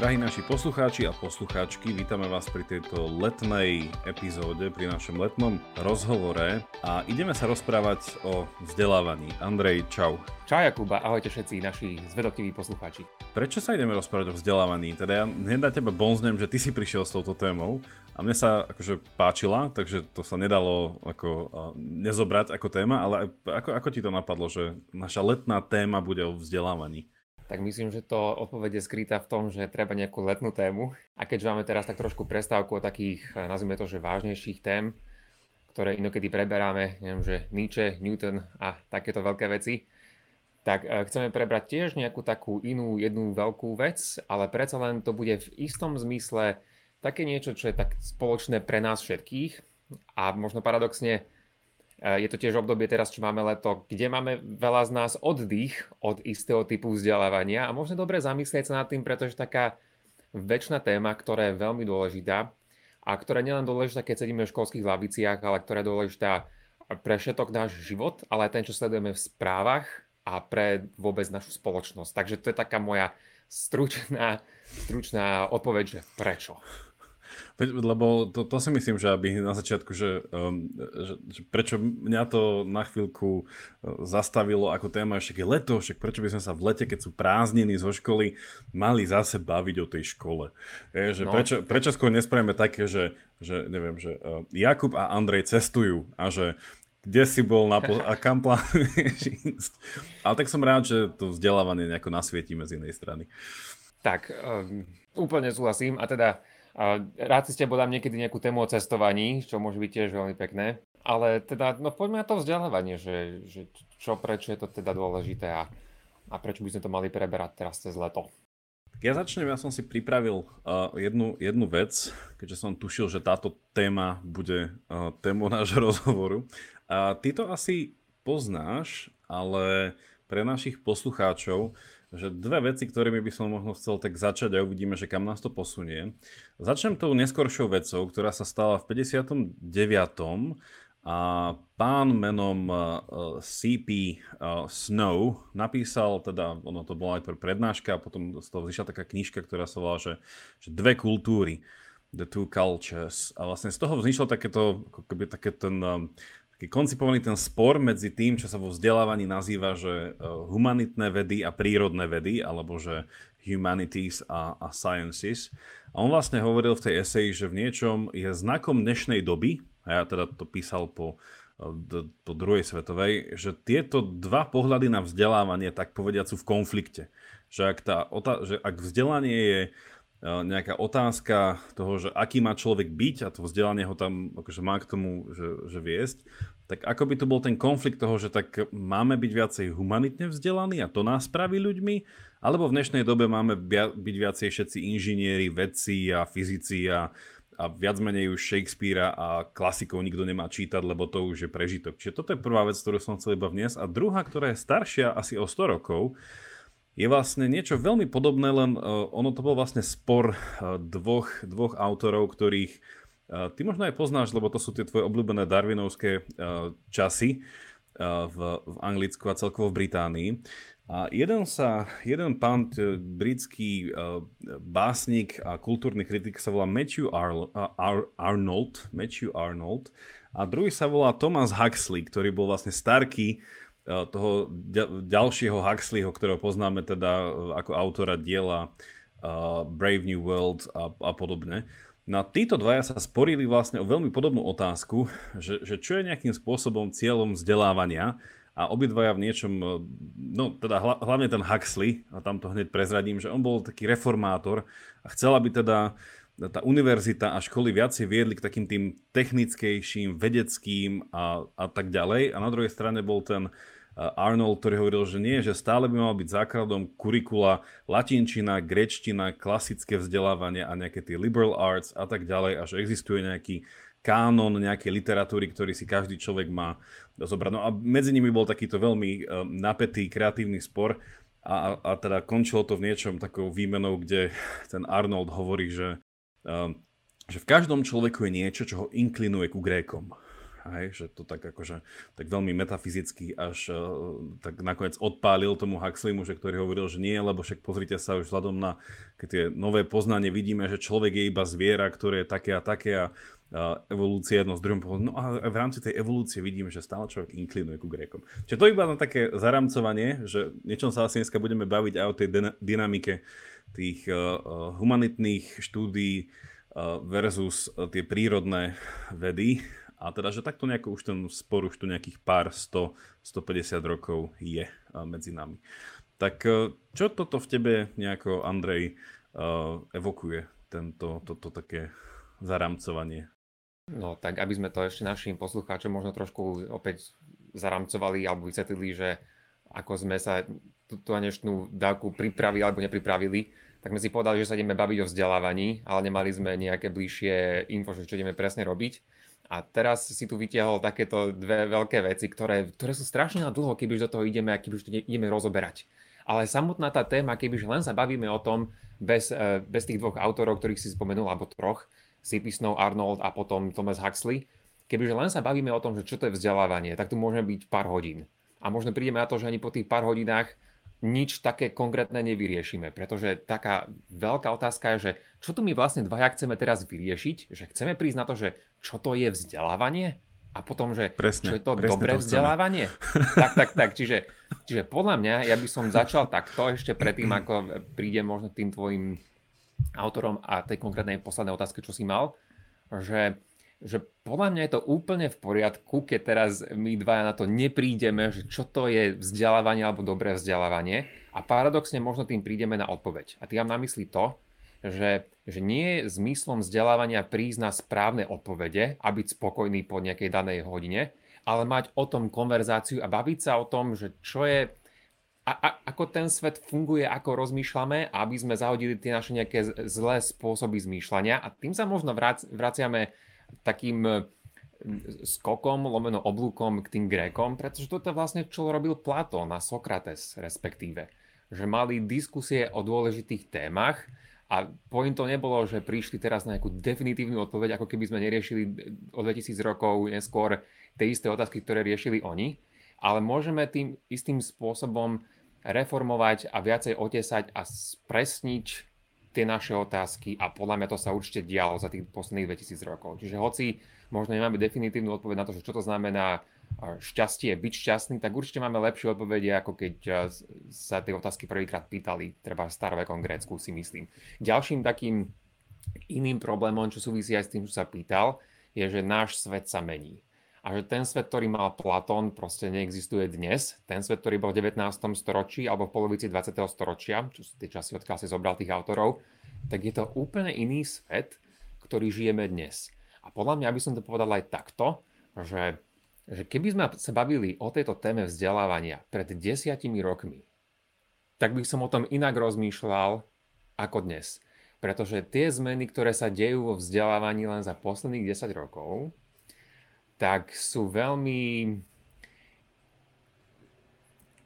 Drahí naši poslucháči a poslucháčky, vítame vás pri tejto letnej epizóde, pri našom letnom rozhovore a ideme sa rozprávať o vzdelávaní. Andrej, čau. Čau Jakuba, ahojte všetci naši zvedokiví poslucháči. Prečo sa ideme rozprávať o vzdelávaní? Teda ja hneď na teba bonznem, že ty si prišiel s touto témou a mne sa akože páčila, takže to sa nedalo ako nezobrať ako téma, ale ako, ako ti to napadlo, že naša letná téma bude o vzdelávaní? Tak myslím, že to odpovede je skrytá v tom, že treba nejakú letnú tému. A keďže máme teraz tak trošku prestávku o takých, eh, nazvime to, že vážnejších tém, ktoré inokedy preberáme, neviem, že Nietzsche, Newton a takéto veľké veci, tak eh, chceme prebrať tiež nejakú takú inú jednu veľkú vec, ale predsa len to bude v istom zmysle také niečo, čo je tak spoločné pre nás všetkých a možno paradoxne je to tiež obdobie teraz, čo máme leto, kde máme veľa z nás oddych od istého typu vzdelávania a možno dobre zamyslieť sa nad tým, pretože taká väčšina téma, ktorá je veľmi dôležitá a ktorá nie len dôležitá, keď sedíme v školských laviciach, ale ktorá je dôležitá pre všetok náš život, ale aj ten, čo sledujeme v správach a pre vôbec našu spoločnosť. Takže to je taká moja stručná, stručná odpoveď, že prečo. Lebo to, to si myslím, že aby na začiatku, že, um, že, že prečo mňa to na chvíľku uh, zastavilo ako téma ešte keď leto, však prečo by sme sa v lete, keď sú prázdniny zo školy, mali zase baviť o tej škole. Je, že no. prečo, prečo skôr nespravíme také, že, že neviem, že uh, Jakub a Andrej cestujú a že kde si bol na po- a kam plánuješ ísť. Ale tak som rád, že to vzdelávanie nejako nasvietíme z inej strany. Tak, um, úplne súhlasím. A teda a rád si s tebou dám niekedy nejakú tému o cestovaní, čo môže byť tiež veľmi pekné. Ale teda, no poďme na to vzdelávanie, že, že čo, prečo je to teda dôležité a, a prečo by sme to mali preberať teraz cez leto. Ja začnem, ja som si pripravil uh, jednu, jednu vec, keďže som tušil, že táto téma bude uh, témou nášho rozhovoru. A ty to asi poznáš, ale pre našich poslucháčov že dve veci, ktorými by som možno chcel tak začať a uvidíme, že kam nás to posunie. Začnem tou neskoršou vecou, ktorá sa stala v 59. A pán menom CP Snow napísal, teda ono to bola aj prednáška a potom z toho vyšla taká knižka, ktorá sa volá, že, že dve kultúry. The Two Cultures. A vlastne z toho vzýšlo takéto, ako keby také ten taký koncipovaný ten spor medzi tým, čo sa vo vzdelávaní nazýva, že e, humanitné vedy a prírodné vedy, alebo že humanities a, a sciences. A on vlastne hovoril v tej eseji, že v niečom je znakom dnešnej doby, a ja teda to písal po, e, po druhej svetovej, že tieto dva pohľady na vzdelávanie, tak povediať, sú v konflikte. Že ak, tá, že ak vzdelanie je nejaká otázka toho, že aký má človek byť a to vzdelanie ho tam akože má k tomu, že, že viesť, tak ako by tu bol ten konflikt toho, že tak máme byť viacej humanitne vzdelaní a to nás spraví ľuďmi, alebo v dnešnej dobe máme byť viacej všetci inžinieri, vedci a fyzici a, a viac menej už Shakespearea a klasikov nikto nemá čítať, lebo to už je prežitok. Čiže toto je prvá vec, ktorú som chcel iba vniesť. A druhá, ktorá je staršia asi o 100 rokov, je vlastne niečo veľmi podobné, len uh, ono to bol vlastne spor uh, dvoch, dvoch autorov, ktorých uh, ty možno aj poznáš, lebo to sú tie tvoje obľúbené darwinovské časy v, v Anglicku a celkovo v Británii. A jeden sa, jeden pán, britský básnik a kultúrny kritik sa volá Matthew Ar- Ar- Arnold, Matthew Arnold a druhý sa volá Thomas Huxley, ktorý bol vlastne starký E, toho ďalšieho Huxleyho, ktorého poznáme teda e, ako autora diela uh, Brave New World a, a podobne. No a títo dvaja sa sporili vlastne o veľmi podobnú otázku, že, že čo je nejakým spôsobom cieľom vzdelávania a obidvaja v niečom, no teda hlavne ten Huxley, a tam to hneď prezradím, že on bol taký reformátor a chcel, aby teda tá univerzita a školy viacej viedli k takým tým technickejším, vedeckým a, a tak ďalej. A na druhej strane bol ten Arnold, ktorý hovoril, že nie, že stále by mal byť základom kurikula latinčina, grečtina, klasické vzdelávanie a nejaké tie liberal arts a tak ďalej a že existuje nejaký kánon nejakej literatúry, ktorý si každý človek má zobrať. No a medzi nimi bol takýto veľmi um, napätý kreatívny spor a, a teda končilo to v niečom takou výmenou, kde ten Arnold hovorí, že, že v každom človeku je niečo, čo ho inklinuje ku Grékom. hej, že to tak akože tak veľmi metafyzicky až uh, tak nakoniec odpálil tomu Huxleymu, že ktorý hovoril, že nie, lebo však pozrite sa už vzhľadom na keď tie nové poznanie vidíme, že človek je iba zviera, ktoré je také a také a uh, evolúcia jedno s druhým No a v rámci tej evolúcie vidíme, že stále človek inklinuje ku Grékom. Čiže to iba na také zaramcovanie, že niečom sa asi dneska budeme baviť aj o tej dynamike tých uh, humanitných štúdií uh, versus tie prírodné vedy a teda, že takto nejako už ten spor už tu nejakých pár 100, 150 rokov je medzi nami. Tak čo toto v tebe nejako, Andrej, evokuje, tento, toto také zaramcovanie? No tak, aby sme to ešte našim poslucháčom možno trošku opäť zaramcovali alebo vysvetlili, že ako sme sa túto dnešnú dávku pripravili alebo nepripravili, tak sme si povedali, že sa ideme baviť o vzdelávaní, ale nemali sme nejaké bližšie info, čo ideme presne robiť. A teraz si tu vytiahol takéto dve veľké veci, ktoré, ktoré sú strašne na dlho, keď už do toho ideme a keď už to ideme rozoberať. Ale samotná tá téma, kebyže len sa bavíme o tom bez, e, bez tých dvoch autorov, ktorých si spomenul, alebo troch, C.P. Snow, Arnold a potom Thomas Huxley, kebyže len sa bavíme o tom, že čo to je vzdelávanie, tak tu môže byť pár hodín. A možno prídeme na to, že ani po tých pár hodinách nič také konkrétne nevyriešime, pretože taká veľká otázka je, že čo tu my vlastne dvaja chceme teraz vyriešiť, že chceme prísť na to, že čo to je vzdelávanie a potom, že presne, čo je to dobré to vzdelávanie. tak, tak, tak, čiže, čiže podľa mňa ja by som začal takto ešte predtým, ako príde možno tým tvojim autorom a tej konkrétnej poslednej otázke, čo si mal, že že podľa mňa je to úplne v poriadku, keď teraz my dvaja na to neprídeme, že čo to je vzdelávanie alebo dobré vzdelávanie a paradoxne možno tým prídeme na odpoveď. A ty mám na mysli to, že, že nie je zmyslom vzdelávania prísť na správne odpovede a byť spokojný po nejakej danej hodine, ale mať o tom konverzáciu a baviť sa o tom, že čo je, a, a, ako ten svet funguje, ako rozmýšľame, aby sme zahodili tie naše nejaké zlé spôsoby zmýšľania a tým sa možno vrac, vraciame takým e, skokom, lomeno oblúkom k tým Grékom, pretože toto vlastne, čo robil Platón a Sokrates respektíve. Že mali diskusie o dôležitých témach a point to nebolo, že prišli teraz na nejakú definitívnu odpoveď, ako keby sme neriešili o 2000 rokov neskôr tie isté otázky, ktoré riešili oni, ale môžeme tým istým spôsobom reformovať a viacej otesať a spresniť tie naše otázky a podľa mňa to sa určite dialo za tých posledných 2000 rokov. Čiže hoci možno nemáme definitívnu odpoveď na to, že čo to znamená šťastie, byť šťastný, tak určite máme lepšie odpovede, ako keď sa tie otázky prvýkrát pýtali, treba v starovekom Grécku si myslím. Ďalším takým iným problémom, čo súvisí aj s tým, čo sa pýtal, je, že náš svet sa mení. A že ten svet, ktorý mal Platón, proste neexistuje dnes. Ten svet, ktorý bol v 19. storočí alebo v polovici 20. storočia, čo sú tie časy, odkiaľ si zobral tých autorov, tak je to úplne iný svet, ktorý žijeme dnes. A podľa mňa by som to povedal aj takto, že, že keby sme sa bavili o tejto téme vzdelávania pred desiatimi rokmi, tak by som o tom inak rozmýšľal ako dnes. Pretože tie zmeny, ktoré sa dejú vo vzdelávaní len za posledných 10 rokov, tak sú veľmi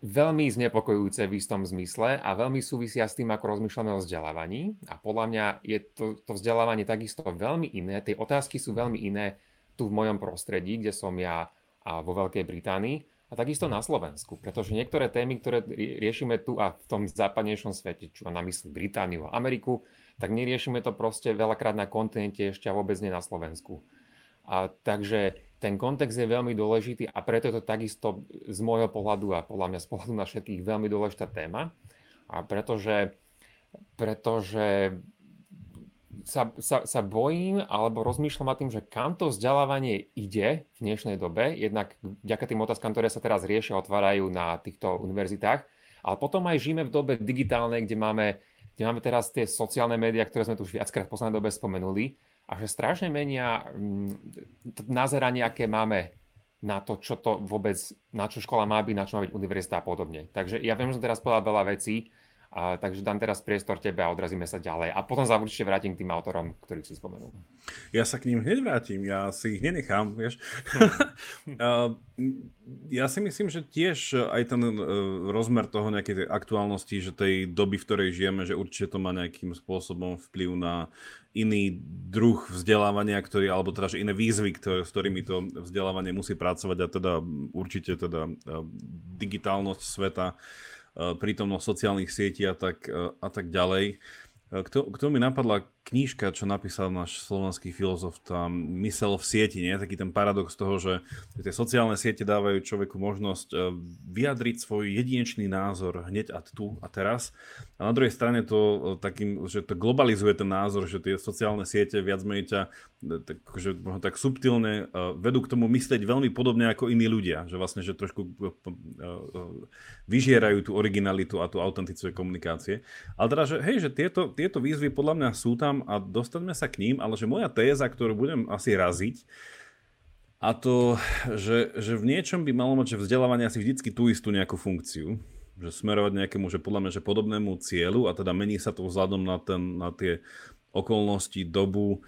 veľmi znepokojujúce v istom zmysle a veľmi súvisia s tým, ako rozmýšľame o vzdelávaní. A podľa mňa je to, to vzdelávanie takisto veľmi iné. Tie otázky sú veľmi iné tu v mojom prostredí, kde som ja a vo Veľkej Británii a takisto na Slovensku. Pretože niektoré témy, ktoré riešime tu a v tom západnejšom svete, čo na mysli Britániu a Ameriku, tak neriešime to proste veľakrát na kontinente ešte a vôbec nie na Slovensku. A takže ten kontext je veľmi dôležitý a preto je to takisto z môjho pohľadu a podľa mňa z pohľadu na všetkých veľmi dôležitá téma. A pretože, pretože sa, sa, sa bojím alebo rozmýšľam nad tým, že kam to vzdelávanie ide v dnešnej dobe, jednak vďaka tým otázkam, ktoré sa teraz riešia, otvárajú na týchto univerzitách, ale potom aj žijeme v dobe digitálnej, kde máme, kde máme teraz tie sociálne médiá, ktoré sme tu už viackrát v poslednej dobe spomenuli a že strašne menia mm, nazeranie, aké máme na to, čo to vôbec, na čo škola má byť, na čo má byť univerzita a podobne. Takže ja viem, že som teraz povedal veľa vecí, A, takže dám teraz priestor tebe a odrazíme sa ďalej. A potom sa určite vrátim k tým autorom, ktorých si spomenul. Ja sa k ním hneď vrátim, ja si ich nenechám, vieš. ja si myslím, že tiež aj ten e, rozmer toho nejakej aktuálnosti, že tej doby, v ktorej žijeme, že určite to má nejakým spôsobom vplyv na iný druh vzdelávania, ktorý, alebo teda že iné výzvy, ktoré, s ktorými to vzdelávanie musí pracovať a teda určite teda e, digitálnosť sveta Eh, prítomnosť sociálnych sietí a tak, a tak ďalej. Kto, kto mi napadla knížka, čo napísal náš slovenský filozof, tá mysel v sieti, nie? taký ten paradox toho, že tie sociálne siete dávajú človeku možnosť eh, vyjadriť svoj jedinečný názor hneď a tu a teraz. A na druhej strane to eh, takým, že to globalizuje ten názor, že tie sociálne siete viac menej ťa eh, tak, že možno tak subtilne vedú k tomu myslieť veľmi podobne ako iní ľudia. Že vlastne, že trošku vyžierajú tú originalitu a tú autenticitu komunikácie. Ale teda, že hej, že tieto, tieto výzvy podľa mňa sú tam a dostaneme sa k ním, ale že moja téza, ktorú budem asi raziť, a to, že, že v niečom by malo mať, že vzdelávanie asi vždycky tú istú nejakú funkciu, že smerovať nejakému, že podľa mňa, že podobnému cieľu a teda mení sa to vzhľadom na, ten, na tie okolnosti, dobu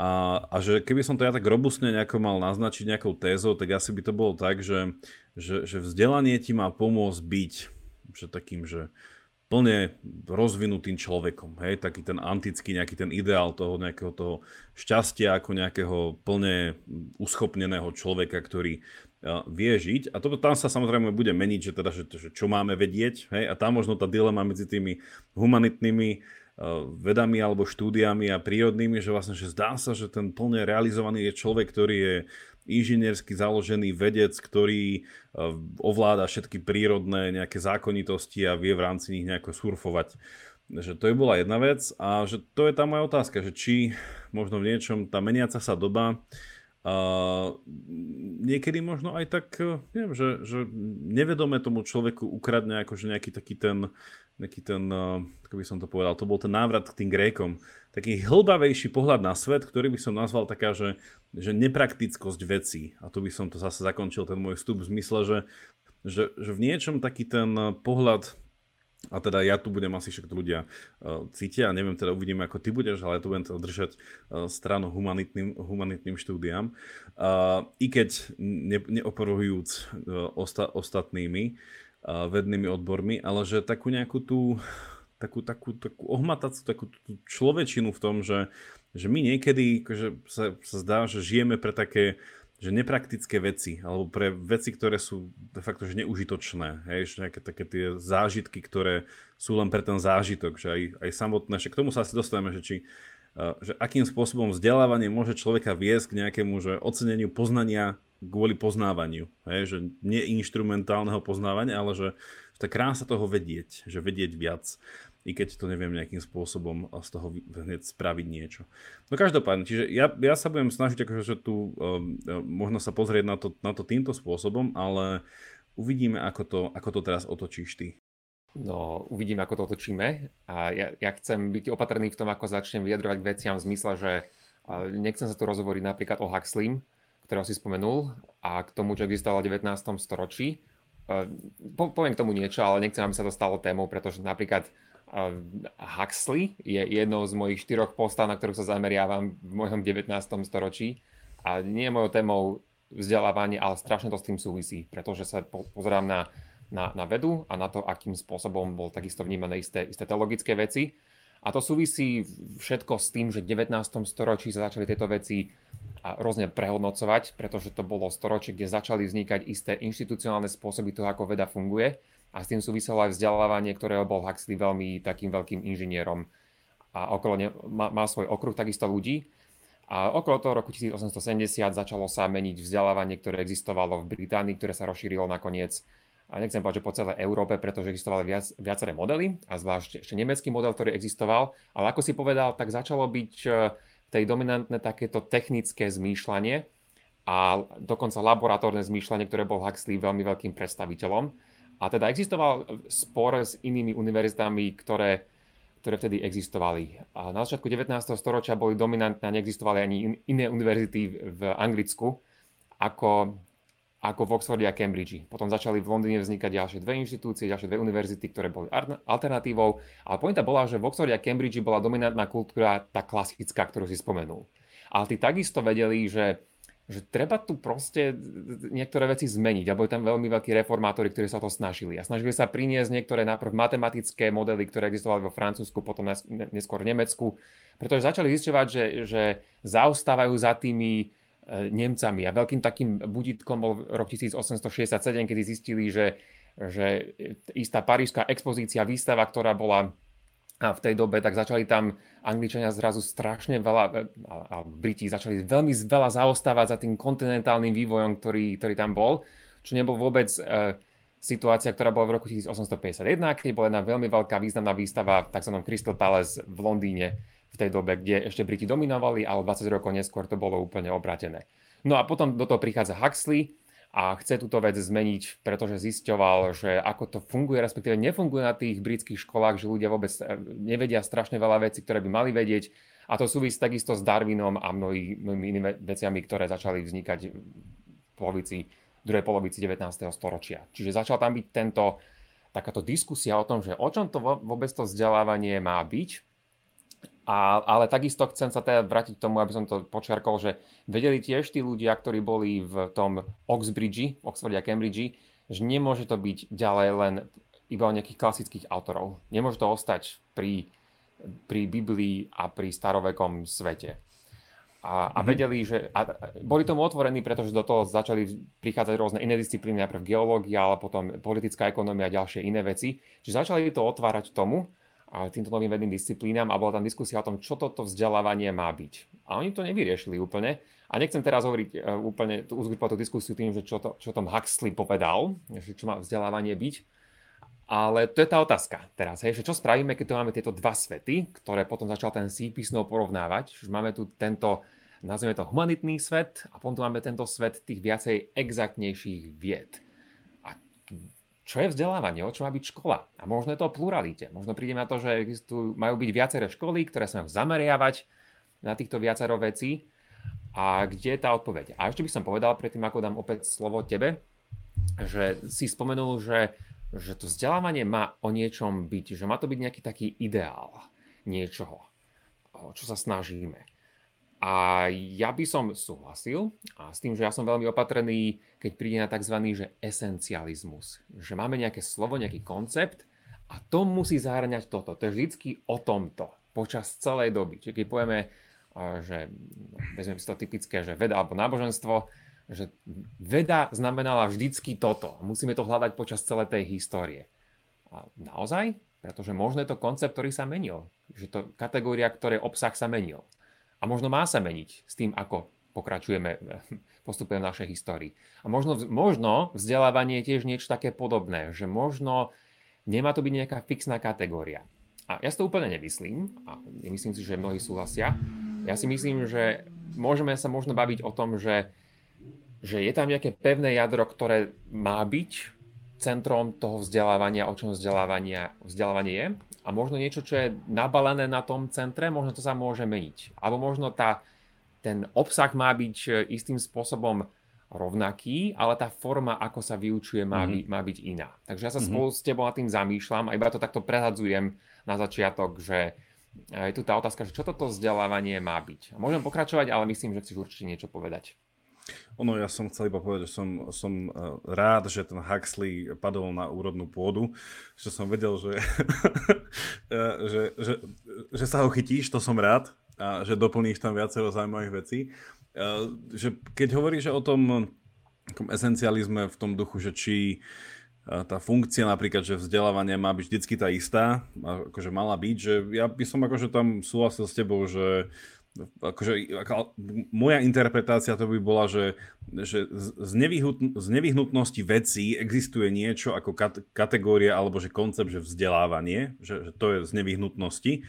a, a že keby som to ja tak robustne nejako mal naznačiť nejakou tézou, tak asi by to bolo tak, že, že, že vzdelanie ti má pomôcť byť že takým, že plne rozvinutým človekom. Hej? Taký ten antický, nejaký ten ideál toho nejakého toho šťastia ako nejakého plne uschopneného človeka, ktorý vie žiť. A toto tam sa samozrejme bude meniť, že, teda, že, že čo máme vedieť. Hej? A tam možno tá dilema medzi tými humanitnými vedami alebo štúdiami a prírodnými, že vlastne že zdá sa, že ten plne realizovaný je človek, ktorý je inžiniersky založený vedec, ktorý e, ovláda všetky prírodné nejaké zákonitosti a vie v rámci nich nejako surfovať. Že to je bola jedna vec a že to je tá moja otázka, že či možno v niečom tá meniaca sa doba a niekedy možno aj tak, e, neviem, že, že nevedome tomu človeku ukradne akože nejaký taký ten, nejaký ten, e, ako by som to povedal, to bol ten návrat k tým Grékom. Taký hlbavejší pohľad na svet, ktorý by som nazval taká, že, že nepraktickosť vecí. A tu by som to zase zakončil, ten môj vstup v zmysle, že, že, že v niečom taký ten pohľad a teda ja tu budem asi však ľudia uh, cítia a neviem, teda uvidíme, ako ty budeš, ale ja tu budem teda držať uh, stranu humanitným, humanitným štúdiám. Uh, I keď ne, neoporuhujúc uh, osta, ostatnými uh, vednými odbormi, ale že takú nejakú tú takú, takú, takú ohmatacú, takú tú človečinu v tom, že, že my niekedy akože sa, sa zdá, že žijeme pre také že nepraktické veci, alebo pre veci, ktoré sú de facto že neužitočné. Hej, že nejaké také tie zážitky, ktoré sú len pre ten zážitok, že aj, aj samotné, že k tomu sa asi dostaneme, že či že akým spôsobom vzdelávanie môže človeka viesť k nejakému že oceneniu poznania kvôli poznávaniu. Hej, že nie inštrumentálneho poznávania, ale že, že tá krása toho vedieť, že vedieť viac i keď to neviem nejakým spôsobom z toho hneď spraviť niečo. No každopádne, čiže ja, ja sa budem snažiť akože tu um, možno sa pozrieť na to, na to týmto spôsobom, ale uvidíme, ako to, ako to teraz otočíš ty. No, uvidíme, ako to otočíme. A ja, ja chcem byť opatrný v tom, ako začnem vyjadrovať veciam v zmysle, že nechcem sa tu rozhovoriť napríklad o Huxleym, ktorého si spomenul, a k tomu, čo existovalo v 19. storočí. Po, poviem k tomu niečo, ale nechcem, aby sa to stalo témou, pretože napríklad Huxley je jednou z mojich štyroch postav, na ktorých sa zameriavam v mojom 19. storočí. A nie je mojou témou vzdelávanie, ale strašne to s tým súvisí, pretože sa pozerám na, na, na vedu a na to, akým spôsobom bol takisto vnímané isté, isté teologické veci. A to súvisí všetko s tým, že v 19. storočí sa začali tieto veci rôzne prehodnocovať, pretože to bolo storočie, kde začali vznikať isté inštitucionálne spôsoby toho, ako veda funguje. A s tým súviselo aj vzdelávanie, ktorého bol Huxley veľmi takým veľkým inžinierom. A okolo ne, má, má svoj okruh takisto ľudí. A okolo toho roku 1870 začalo sa meniť vzdelávanie, ktoré existovalo v Británii, ktoré sa rozšírilo nakoniec a nechcem povedať, že po celej Európe, pretože existovali viac, viaceré modely a zvlášť ešte nemecký model, ktorý existoval, ale ako si povedal, tak začalo byť e, tej dominantné takéto technické zmýšľanie a dokonca laboratórne zmýšľanie, ktoré bol Huxley veľmi veľkým predstaviteľom. A teda existoval spor s inými univerzitami, ktoré, ktoré vtedy existovali. A na začiatku 19. storočia boli dominantné a neexistovali ani iné univerzity v Anglicku ako, ako v Oxforde a Cambridge. Potom začali v Londýne vznikať ďalšie dve inštitúcie, ďalšie dve univerzity, ktoré boli alternatívou. Ale pointa bola, že v Oxforde a Cambridge bola dominantná kultúra tá klasická, ktorú si spomenul. Ale tí takisto vedeli, že že treba tu proste niektoré veci zmeniť. A boli tam veľmi veľkí reformátori, ktorí sa to snažili. A snažili sa priniesť niektoré najprv matematické modely, ktoré existovali vo Francúzsku, potom neskôr v Nemecku, pretože začali zisťovať, že, že zaostávajú za tými Nemcami. A veľkým takým budítkom bol rok 1867, kedy zistili, že, že istá parížská expozícia, výstava, ktorá bola v tej dobe, tak začali tam Angličania zrazu strašne veľa, e, a Briti začali veľmi veľa zaostávať za tým kontinentálnym vývojom, ktorý, ktorý tam bol, čo nebol vôbec e, situácia, ktorá bola v roku 1851, keď bola jedna veľmi veľká významná výstava v tzv. Crystal Palace v Londýne v tej dobe, kde ešte Briti dominovali, ale 20 rokov neskôr to bolo úplne obratené. No a potom do toho prichádza Huxley, a chce túto vec zmeniť, pretože zisťoval, že ako to funguje, respektíve nefunguje na tých britských školách, že ľudia vôbec eh, nevedia strašne veľa vecí, ktoré by mali vedieť. A to súvisí takisto s Darwinom a mnohými inými veciami, ktoré začali vznikať v polovici, druhej polovici 19. storočia. Čiže začal tam byť tento, takáto diskusia o tom, že o čom to vôbec to vzdelávanie má byť a, ale takisto chcem sa teda vrátiť k tomu, aby som to počiarkol, že vedeli tiež tí ľudia, ktorí boli v tom Oxbridge, Oxforde a Cambridge, že nemôže to byť ďalej len iba o nejakých klasických autorov. Nemôže to ostať pri, pri Biblii a pri starovekom svete. A, a mhm. vedeli, že a boli tomu otvorení, pretože do toho začali prichádzať rôzne iné disciplíny, najprv geológia, ale potom politická ekonomia a ďalšie iné veci. Čiže začali to otvárať tomu, týmto novým vedným disciplínam a bola tam diskusia o tom, čo toto vzdelávanie má byť. A oni to nevyriešili úplne. A nechcem teraz hovoriť uh, úplne, tú, tú diskusiu tým, že čo, to, čo tom Huxley povedal, že čo má vzdelávanie byť. Ale to je tá otázka teraz, hej, že čo spravíme, keď tu máme tieto dva svety, ktoré potom začal ten písnou porovnávať. Že máme tu tento, nazveme to humanitný svet a potom tu máme tento svet tých viacej exaktnejších vied čo je vzdelávanie, o čo má byť škola. A možno je to o pluralite. Možno príde na to, že existujú, majú byť viaceré školy, ktoré sa majú zameriavať na týchto viacero vecí. A kde je tá odpoveď? A ešte by som povedal, predtým ako dám opäť slovo tebe, že si spomenul, že, že to vzdelávanie má o niečom byť, že má to byť nejaký taký ideál niečoho, čo sa snažíme. A ja by som súhlasil a s tým, že ja som veľmi opatrný, keď príde na tzv. Že esencializmus. Že máme nejaké slovo, nejaký koncept a to musí zahrňať toto. To je vždycky o tomto počas celej doby. Čiže keď povieme, že vezmeme si to typické, že veda alebo náboženstvo, že veda znamenala vždycky toto. Musíme to hľadať počas celej tej histórie. A naozaj? Pretože možno je to koncept, ktorý sa menil. Že to kategória, ktoré obsah sa menil. A možno má sa meniť s tým, ako pokračujeme, postupujeme v našej histórii. A možno, možno vzdelávanie je tiež niečo také podobné, že možno nemá to byť nejaká fixná kategória. A ja si to úplne nemyslím, a nemyslím si, že mnohí súhlasia. Ja si myslím, že môžeme sa možno baviť o tom, že, že je tam nejaké pevné jadro, ktoré má byť centrom toho vzdelávania, o čom vzdelávanie je a možno niečo, čo je nabalené na tom centre, možno to sa môže meniť. Alebo možno tá, ten obsah má byť e, istým spôsobom rovnaký, ale tá forma, ako sa vyučuje, má, mm-hmm. byť, má byť iná. Takže ja sa mm-hmm. spolu s tebou nad tým zamýšľam a iba to takto prehadzujem na začiatok, že e, je tu tá otázka, že čo toto vzdelávanie má byť. Môžem pokračovať, ale myslím, že chceš určite niečo povedať. Ono, ja som chcel iba povedať, že som, som eh, rád, že ten Huxley padol na úrodnú pôdu, že som vedel, že, eh, že, že, že sa ho chytíš, to som rád a že doplníš tam viacero zaujímavých vecí. Eh, že keď hovoríš o tom, tom esencializme v tom duchu, že či tá funkcia napríklad, že vzdelávanie má byť vždycky tá istá, akože mala byť, že ja by som akože tam súhlasil s tebou, že akože, ako, moja interpretácia to by bola, že, že z, z nevyhnutnosti vecí existuje niečo ako kat, kategória alebo že koncept, že vzdelávanie, že, že to je z nevyhnutnosti.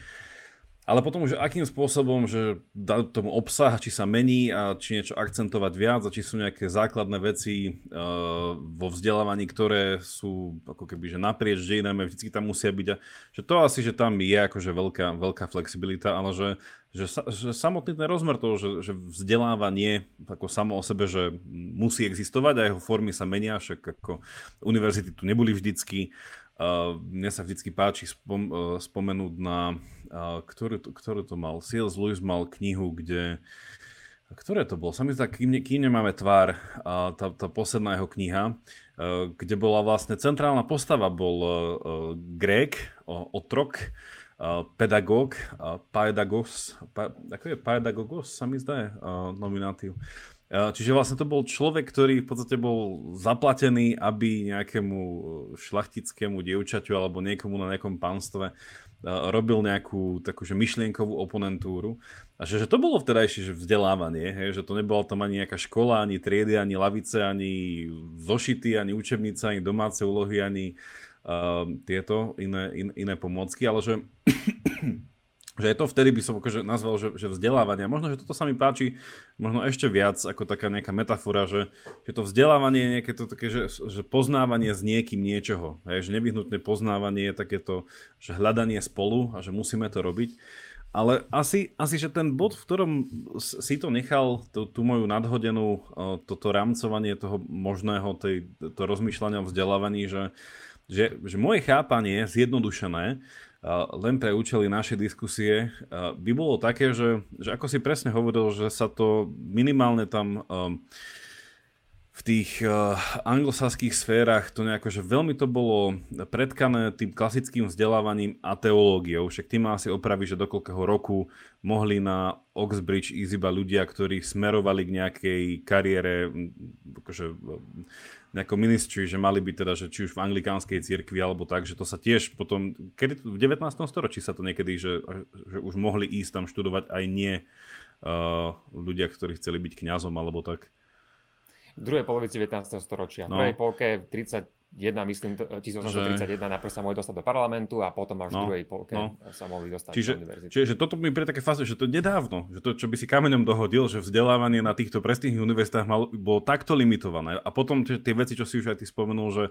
Ale potom, že akým spôsobom, že dá tomu obsah, či sa mení a či niečo akcentovať viac a či sú nejaké základné veci uh, vo vzdelávaní, ktoré sú ako keby, že naprieč dejinami, vždy tam musia byť. A, že to asi, že tam je akože veľká, veľká flexibilita, ale že, že, že samotný ten rozmer toho, že, že vzdelávanie ako samo o sebe, že musí existovať a jeho formy sa menia, však ako univerzity tu neboli vždycky, Uh, mne sa vždy páči spom, uh, spomenúť na, ktorý, to, ktorý to mal, C.S. Lewis mal knihu, kde, ktoré to bolo, sa mi kým, kým nemáme tvár, uh, tá, tá posledná jeho kniha, uh, kde bola vlastne centrálna postava, bol uh, Greg, uh, otrok, pedagóg, paedagogos, pa, ako je paedagogos, sa mi zdá, nominátiv. Čiže vlastne to bol človek, ktorý v podstate bol zaplatený, aby nejakému šlachtickému dievčaťu alebo niekomu na nejakom pánstve robil nejakú takúže myšlienkovú oponentúru. A že, že to bolo vtedajšie že vzdelávanie, hej, že to nebola tam ani nejaká škola, ani triedy, ani lavice, ani zošity, ani učebnice, ani domáce úlohy, ani uh, tieto iné, in, iné pomôcky, ale že že je to vtedy by som akože nazval, že, že vzdelávanie. Možno, že toto sa mi páči možno ešte viac ako taká nejaká metafora, že, že to vzdelávanie je nejaké to také, že, že poznávanie s niekým niečoho. Hej, že nevyhnutné poznávanie je takéto, že hľadanie spolu a že musíme to robiť. Ale asi, asi, že ten bod, v ktorom si to nechal, tú, tú moju nadhodenú, toto rámcovanie toho možného, tej, to rozmýšľania o vzdelávaní, že, že, že moje chápanie zjednodušené len pre účely našej diskusie, by bolo také, že, že ako si presne hovoril, že sa to minimálne tam v tých uh, anglosaských sférach to nejako, že veľmi to bolo predkané tým klasickým vzdelávaním a teológiou. Však tým asi opraví, že do koľkého roku mohli na Oxbridge ísť iba ľudia, ktorí smerovali k nejakej kariére akože, nejakom ministry, že mali byť teda, že či už v anglikánskej cirkvi alebo tak, že to sa tiež potom, kedy v 19. storočí sa to niekedy, že, že už mohli ísť tam študovať aj nie uh, ľudia, ktorí chceli byť kňazom alebo tak. V druhej polovici 19. storočia. V no. prvej polke 30 jedna, myslím, 1831 že... najprv sa mohli dostať do parlamentu a potom až no, v druhej polke no. sa mohli dostať čiže, do univerzity. Čiže toto mi príde také fáze, že to nedávno, že to, čo by si kameňom dohodil, že vzdelávanie na týchto prestížnych univerzitách mal, bolo takto limitované. A potom tie, tie veci, čo si už aj ty spomenul, že,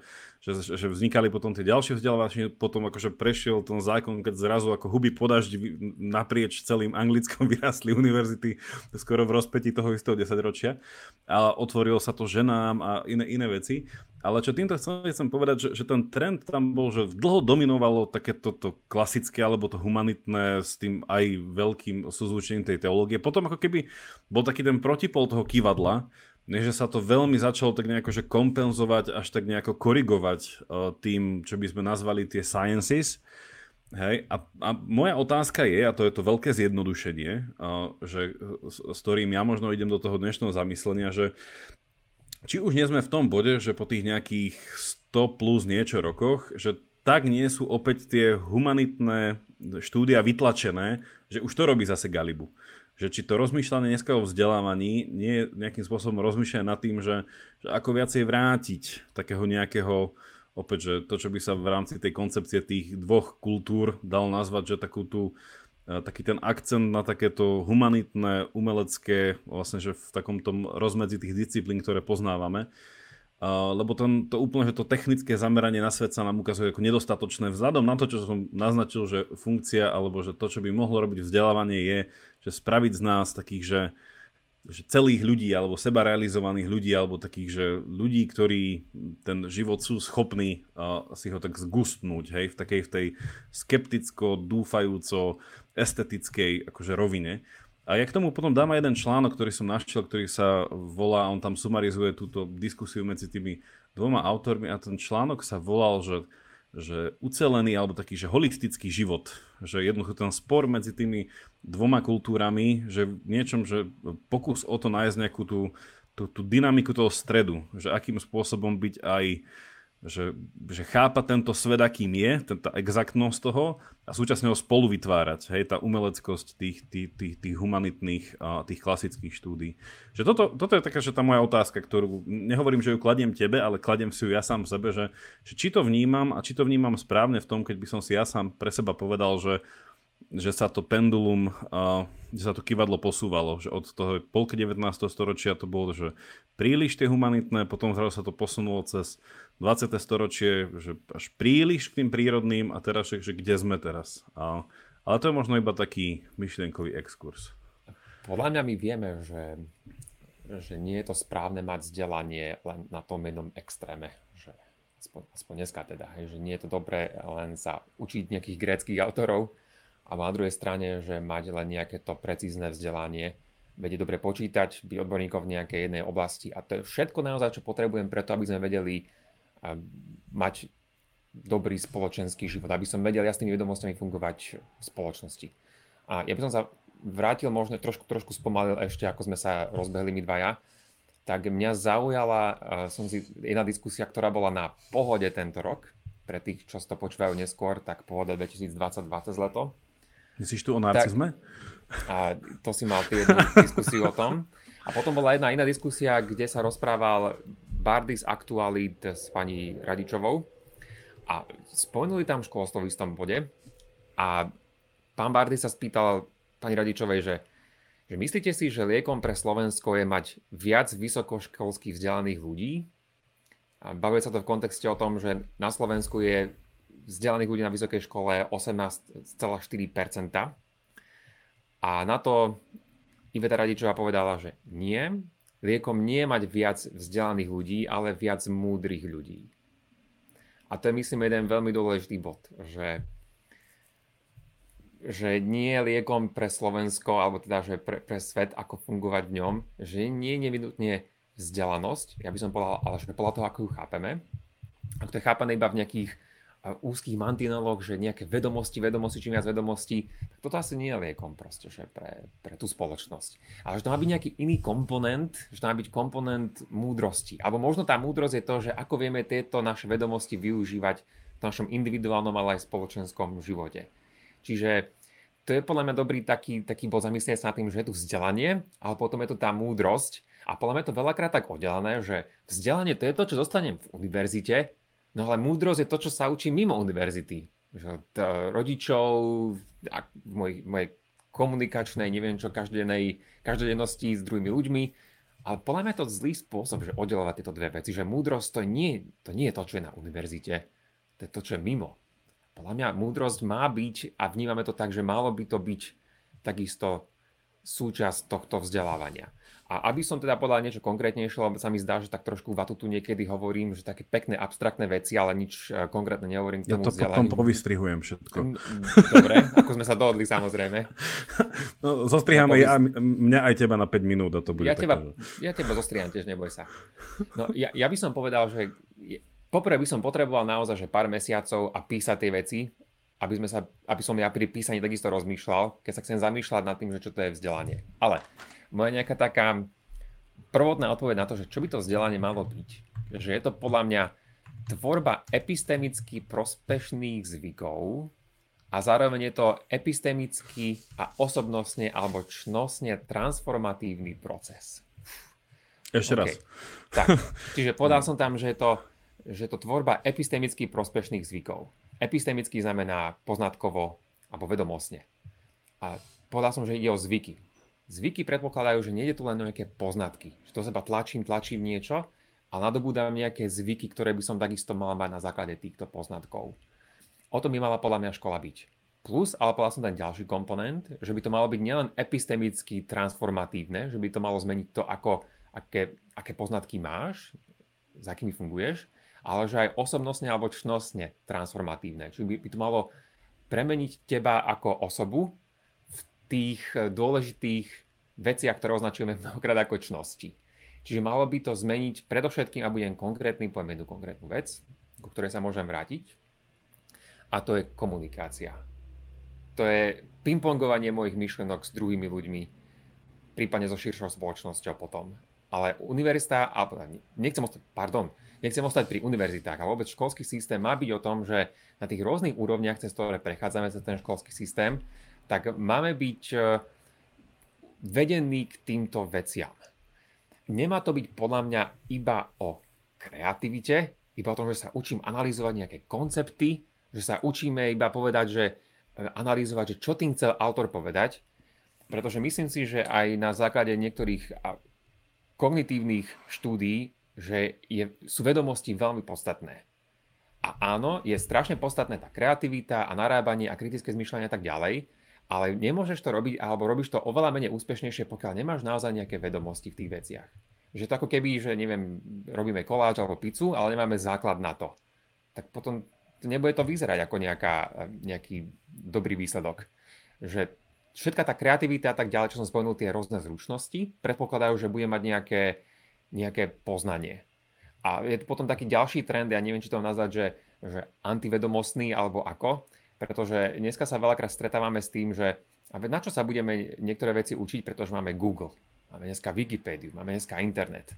že, že vznikali potom tie ďalšie vzdelávacie, potom akože prešiel ten zákon, keď zrazu ako huby podažď naprieč celým Anglickom vyrastli univerzity skoro v rozpeti toho istého desaťročia. A otvorilo sa to ženám a iné, iné veci. Ale čo týmto chcem, chcem povedať, že, že ten trend tam bol, že dlho dominovalo takéto to klasické alebo to humanitné s tým aj veľkým súzvučením tej teológie. Potom ako keby bol taký ten protipol toho kývadla, než sa to veľmi začalo tak nejako že kompenzovať, až tak nejako korigovať uh, tým, čo by sme nazvali tie sciences. Hej, a, a moja otázka je, a to je to veľké zjednodušenie, uh, že, s, s ktorým ja možno idem do toho dnešného zamyslenia, že či už nie sme v tom bode, že po tých nejakých 100 plus niečo rokoch, že tak nie sú opäť tie humanitné štúdia vytlačené, že už to robí zase Galibu. Že či to rozmýšľanie dneska o vzdelávaní nie je nejakým spôsobom rozmýšľanie nad tým, že, že ako viacej vrátiť takého nejakého, opäť, že to, čo by sa v rámci tej koncepcie tých dvoch kultúr dal nazvať, že takú tú taký ten akcent na takéto humanitné, umelecké, vlastne, že v takom tom rozmedzi tých disciplín, ktoré poznávame. Uh, lebo ten, to úplne, že to technické zameranie na svet sa nám ukazuje ako nedostatočné vzhľadom na to, čo som naznačil, že funkcia alebo že to, čo by mohlo robiť vzdelávanie je, že spraviť z nás takých, že že celých ľudí, alebo seba realizovaných ľudí, alebo takých, že ľudí, ktorí ten život sú schopní uh, si ho tak zgustnúť, hej, v takej v tej skepticko, dúfajúco, estetickej akože rovine. A ja k tomu potom dám aj jeden článok, ktorý som našiel, ktorý sa volá, on tam sumarizuje túto diskusiu medzi tými dvoma autormi a ten článok sa volal, že že ucelený alebo taký, že holistický život, že jednoducho ten spor medzi tými dvoma kultúrami, že v niečom, že pokus o to nájsť nejakú tú, tú, tú dynamiku toho stredu, že akým spôsobom byť aj že, že chápa tento svet, akým je, tá exaktnosť toho a súčasne ho spolu vytvárať, hej, tá umeleckosť tých, tých, tých, tých humanitných tých klasických štúdí. Že toto, toto je taká, že tá moja otázka, ktorú nehovorím, že ju kladiem tebe, ale kladiem si ju ja sám sebe, že, že či to vnímam a či to vnímam správne v tom, keď by som si ja sám pre seba povedal, že že sa to pendulum, že sa to kývadlo posúvalo, že od toho polky 19. storočia to bolo, že príliš tie humanitné, potom zrazu sa to posunulo cez 20. storočie, že až príliš k tým prírodným a teraz, že, kde sme teraz. A, ale to je možno iba taký myšlienkový exkurs. Podľa mňa my vieme, že, že nie je to správne mať vzdelanie len na tom jednom extréme. Že aspoň, aspoň dneska teda, hej, že nie je to dobré len sa učiť nejakých gréckých autorov, a na druhej strane, že mať len nejaké to precízne vzdelanie, vedieť dobre počítať, byť odborníkov v nejakej jednej oblasti. A to je všetko naozaj, čo potrebujem preto, aby sme vedeli mať dobrý spoločenský život, aby som vedel jasnými vedomostiami fungovať v spoločnosti. A ja by som sa vrátil možno trošku, trošku spomalil ešte, ako sme sa rozbehli my dvaja, tak mňa zaujala som si, jedna diskusia, ktorá bola na pohode tento rok, pre tých, čo to počúvajú neskôr, tak pohoda 2020 20 leto. Myslíš tu o narcizme? a to si mal ty jednu diskusiu o tom. A potom bola jedna iná diskusia, kde sa rozprával Bardis Aktualit s pani Radičovou. A spomenuli tam školstvo v istom bode. A pán Bardis sa spýtal pani Radičovej, že, že myslíte si, že liekom pre Slovensko je mať viac vysokoškolských vzdelaných ľudí? A bavuje sa to v kontexte o tom, že na Slovensku je vzdelaných ľudí na vysokej škole 18,4%. A na to Iveta Radičová povedala, že nie, liekom nie mať viac vzdelaných ľudí, ale viac múdrych ľudí. A to je myslím jeden veľmi dôležitý bod, že, že nie je liekom pre Slovensko, alebo teda že pre, pre svet, ako fungovať v ňom, že nie je nevinutne vzdelanosť, ja by som povedal, ale že podľa toho, ako ju chápeme. Ak to je chápané iba v nejakých úzkých mantineloch, že nejaké vedomosti, vedomosti, čím viac vedomostí, tak toto asi nie je liekom proste, že pre, pre tú spoločnosť. Ale že to má byť nejaký iný komponent, že to má byť komponent múdrosti. Alebo možno tá múdrosť je to, že ako vieme tieto naše vedomosti využívať v našom individuálnom, ale aj spoločenskom živote. Čiže to je podľa mňa dobrý taký, taký bod zamyslieť sa nad tým, že je tu vzdelanie, ale potom je tu tá múdrosť. A podľa mňa je to veľakrát tak oddelené, že vzdelanie to je to, čo dostanem v univerzite, No ale múdrosť je to, čo sa učí mimo univerzity. Rodičov, mojej, komunikačnej, neviem čo, každodennej, každodennosti s druhými ľuďmi. Ale podľa mňa to zlý spôsob, že oddelovať tieto dve veci. Že múdrosť to nie, to nie je to, čo je na univerzite. To je to, čo je mimo. Podľa mňa múdrosť má byť, a vnímame to tak, že malo by to byť takisto súčasť tohto vzdelávania. A aby som teda povedal niečo konkrétnejšie, lebo sa mi zdá, že tak trošku vatu tu niekedy hovorím, že také pekné abstraktné veci, ale nič e, konkrétne nehovorím k tomu Ja to potom povystrihujem všetko. Dobre, ako sme sa dohodli samozrejme. No, zostriháme ja, mňa aj teba na 5 minút a to bude ja teba, ja teba zostriham tiež, neboj sa. No, ja, ja by som povedal, že poprvé by som potreboval naozaj že pár mesiacov a písať tie veci, aby, sme sa, aby som ja pri písaní takisto rozmýšľal, keď sa chcem zamýšľať nad tým, že čo to je vzdelanie. Ale moja nejaká taká prvotná odpoveď na to, že čo by to vzdelanie malo byť. Že je to podľa mňa tvorba epistemicky prospešných zvykov a zároveň je to epistemický a osobnostne alebo čnostne transformatívny proces. Ešte okay. raz. Tak, čiže povedal som tam, že je to, že je to tvorba epistemicky prospešných zvykov. Epistemicky znamená poznatkovo alebo vedomostne. A povedal som, že ide o zvyky. Zvyky predpokladajú, že nejde tu len o nejaké poznatky. Že to seba tlačím, tlačím niečo a nadobúdam nejaké zvyky, ktoré by som takisto mala mať na základe týchto poznatkov. O tom by mala podľa mňa škola byť. Plus, ale povedal som ten ďalší komponent, že by to malo byť nielen epistemicky transformatívne, že by to malo zmeniť to, ako, aké, aké poznatky máš, s akými funguješ, ale že aj osobnostne alebo čnostne transformatívne. Čiže by, by to malo premeniť teba ako osobu tých eh, dôležitých veciach, ktoré označujeme mnohokrát ako čnosti. Čiže malo by to zmeniť predovšetkým, a budem konkrétny, poviem jednu konkrétnu vec, ku ktorej sa môžem vrátiť, a to je komunikácia. To je pingpongovanie mojich myšlenok s druhými ľuďmi, prípadne so širšou spoločnosťou potom. Ale univerzita, alebo nechcem ostať, pardon, nechcem ostať pri univerzitách, ale vôbec školský systém má byť o tom, že na tých rôznych úrovniach, cez ktoré prechádzame cez ten školský systém, tak máme byť e, vedení k týmto veciam. Nemá to byť podľa mňa iba o kreativite, iba o tom, že sa učím analyzovať nejaké koncepty, že sa učíme iba povedať, že analyzovať, že čo tým chcel autor povedať, pretože myslím si, že aj na základe niektorých kognitívnych štúdí, že je, sú vedomosti veľmi podstatné. A áno, je strašne podstatné tá kreativita a narábanie a kritické zmýšľanie a tak ďalej, ale nemôžeš to robiť, alebo robíš to oveľa menej úspešnejšie, pokiaľ nemáš naozaj nejaké vedomosti v tých veciach. Že to ako keby, že neviem, robíme koláč alebo pizzu, ale nemáme základ na to. Tak potom nebude to vyzerať ako nejaká, nejaký dobrý výsledok. Že všetka tá kreativita a tak ďalej, čo som spomenul, tie rôzne zručnosti, predpokladajú, že bude mať nejaké, nejaké poznanie. A je potom taký ďalší trend, ja neviem, či to nazvať, že, že antivedomostný alebo ako, pretože dneska sa veľakrát stretávame s tým, že na čo sa budeme niektoré veci učiť, pretože máme Google, máme dneska Wikipédiu, máme dneska internet.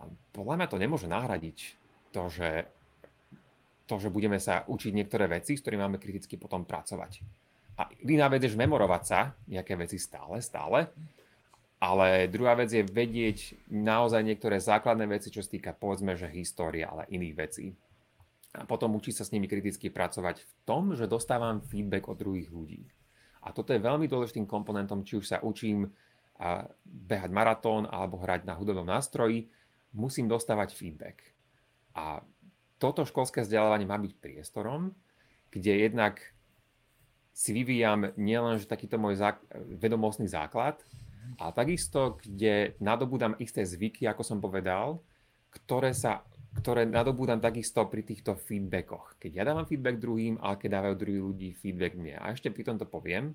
A podľa mňa to nemôže nahradiť to, že, to, že budeme sa učiť niektoré veci, s ktorými máme kriticky potom pracovať. A iná vec je memorovať sa nejaké veci stále, stále. Ale druhá vec je vedieť naozaj niektoré základné veci, čo sa týka povedzme, že história, ale iných vecí. A potom učiť sa s nimi kriticky pracovať v tom, že dostávam feedback od druhých ľudí. A toto je veľmi dôležitým komponentom, či už sa učím behať maratón alebo hrať na hudobnom nástroji, musím dostávať feedback. A toto školské vzdelávanie má byť priestorom, kde jednak si vyvíjam nielen že takýto môj zák- vedomostný základ, ale takisto, kde nadobúdam isté zvyky, ako som povedal, ktoré, sa, ktoré nadobúdam takisto pri týchto feedbackoch. Keď ja dávam feedback druhým, ale keď dávajú druhí ľudí feedback mne. A ešte pri tomto poviem,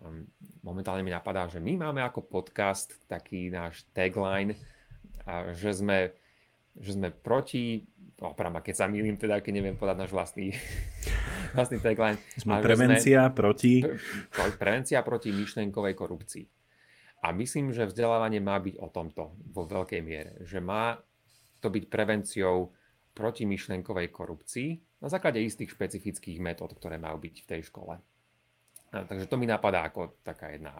um, momentálne mi napadá, že my máme ako podcast taký náš tagline, že sme, že sme proti, opravma, keď sa milím, teda keď neviem podať náš vlastný vlastný tagline. Sme prevencia sme, proti... Prevencia proti myšlenkovej korupcii. A myslím, že vzdelávanie má byť o tomto vo veľkej miere. Že má to byť prevenciou proti myšlenkovej korupcii na základe istých špecifických metód, ktoré majú byť v tej škole. A, takže to mi napadá ako taká jedna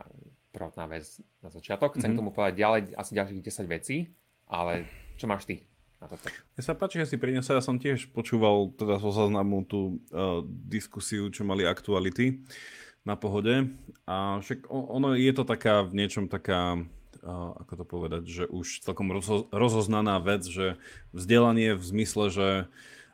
prvotná vec na začiatok. Chcem mm-hmm. tomu povedať ďalej asi ďalších 10 vecí, ale čo máš ty? na toto. Ja sa páči, že si priniesol, ja som tiež počúval teda zo záznamu tú uh, diskusiu, čo mali aktuality na pohode a však ono je to taká v niečom taká ako to povedať, že už celkom rozo, rozoznaná vec, že vzdelanie v zmysle, že uh,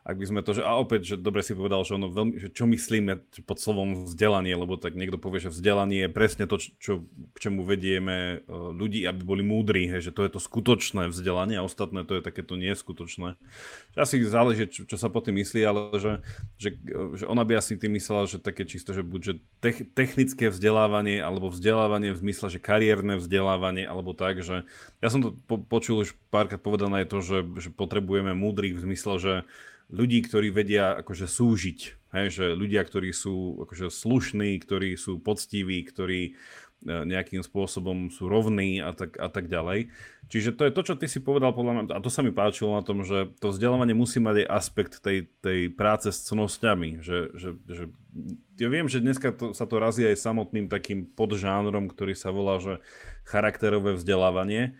ak by sme to, že, a opäť, že dobre si povedal, že ono veľmi, že čo myslíme pod slovom vzdelanie, lebo tak niekto povie, že vzdelanie je presne to, čo, k čemu vedieme e, ľudí, aby boli múdri, hej, že to je to skutočné vzdelanie a ostatné to je takéto neskutočné. Asi záleží, čo, čo sa po tým myslí, ale že, že, že ona by asi tým myslela, že také čisto, že buď že technické vzdelávanie alebo vzdelávanie v zmysle, že kariérne vzdelávanie alebo tak, že ja som to po, počul už párkrát povedané je to, že, že potrebujeme múdrych v zmysle, že ľudí, ktorí vedia akože súžiť. Hej, že ľudia, ktorí sú akože slušní, ktorí sú poctiví, ktorí e, nejakým spôsobom sú rovní a tak, a tak ďalej. Čiže to je to, čo ty si povedal, podľa mňa, a to sa mi páčilo na tom, že to vzdelávanie musí mať aj aspekt tej, tej práce s cnosťami. Že, že, že, ja viem, že dneska to, sa to razí aj samotným takým podžánrom, ktorý sa volá, že charakterové vzdelávanie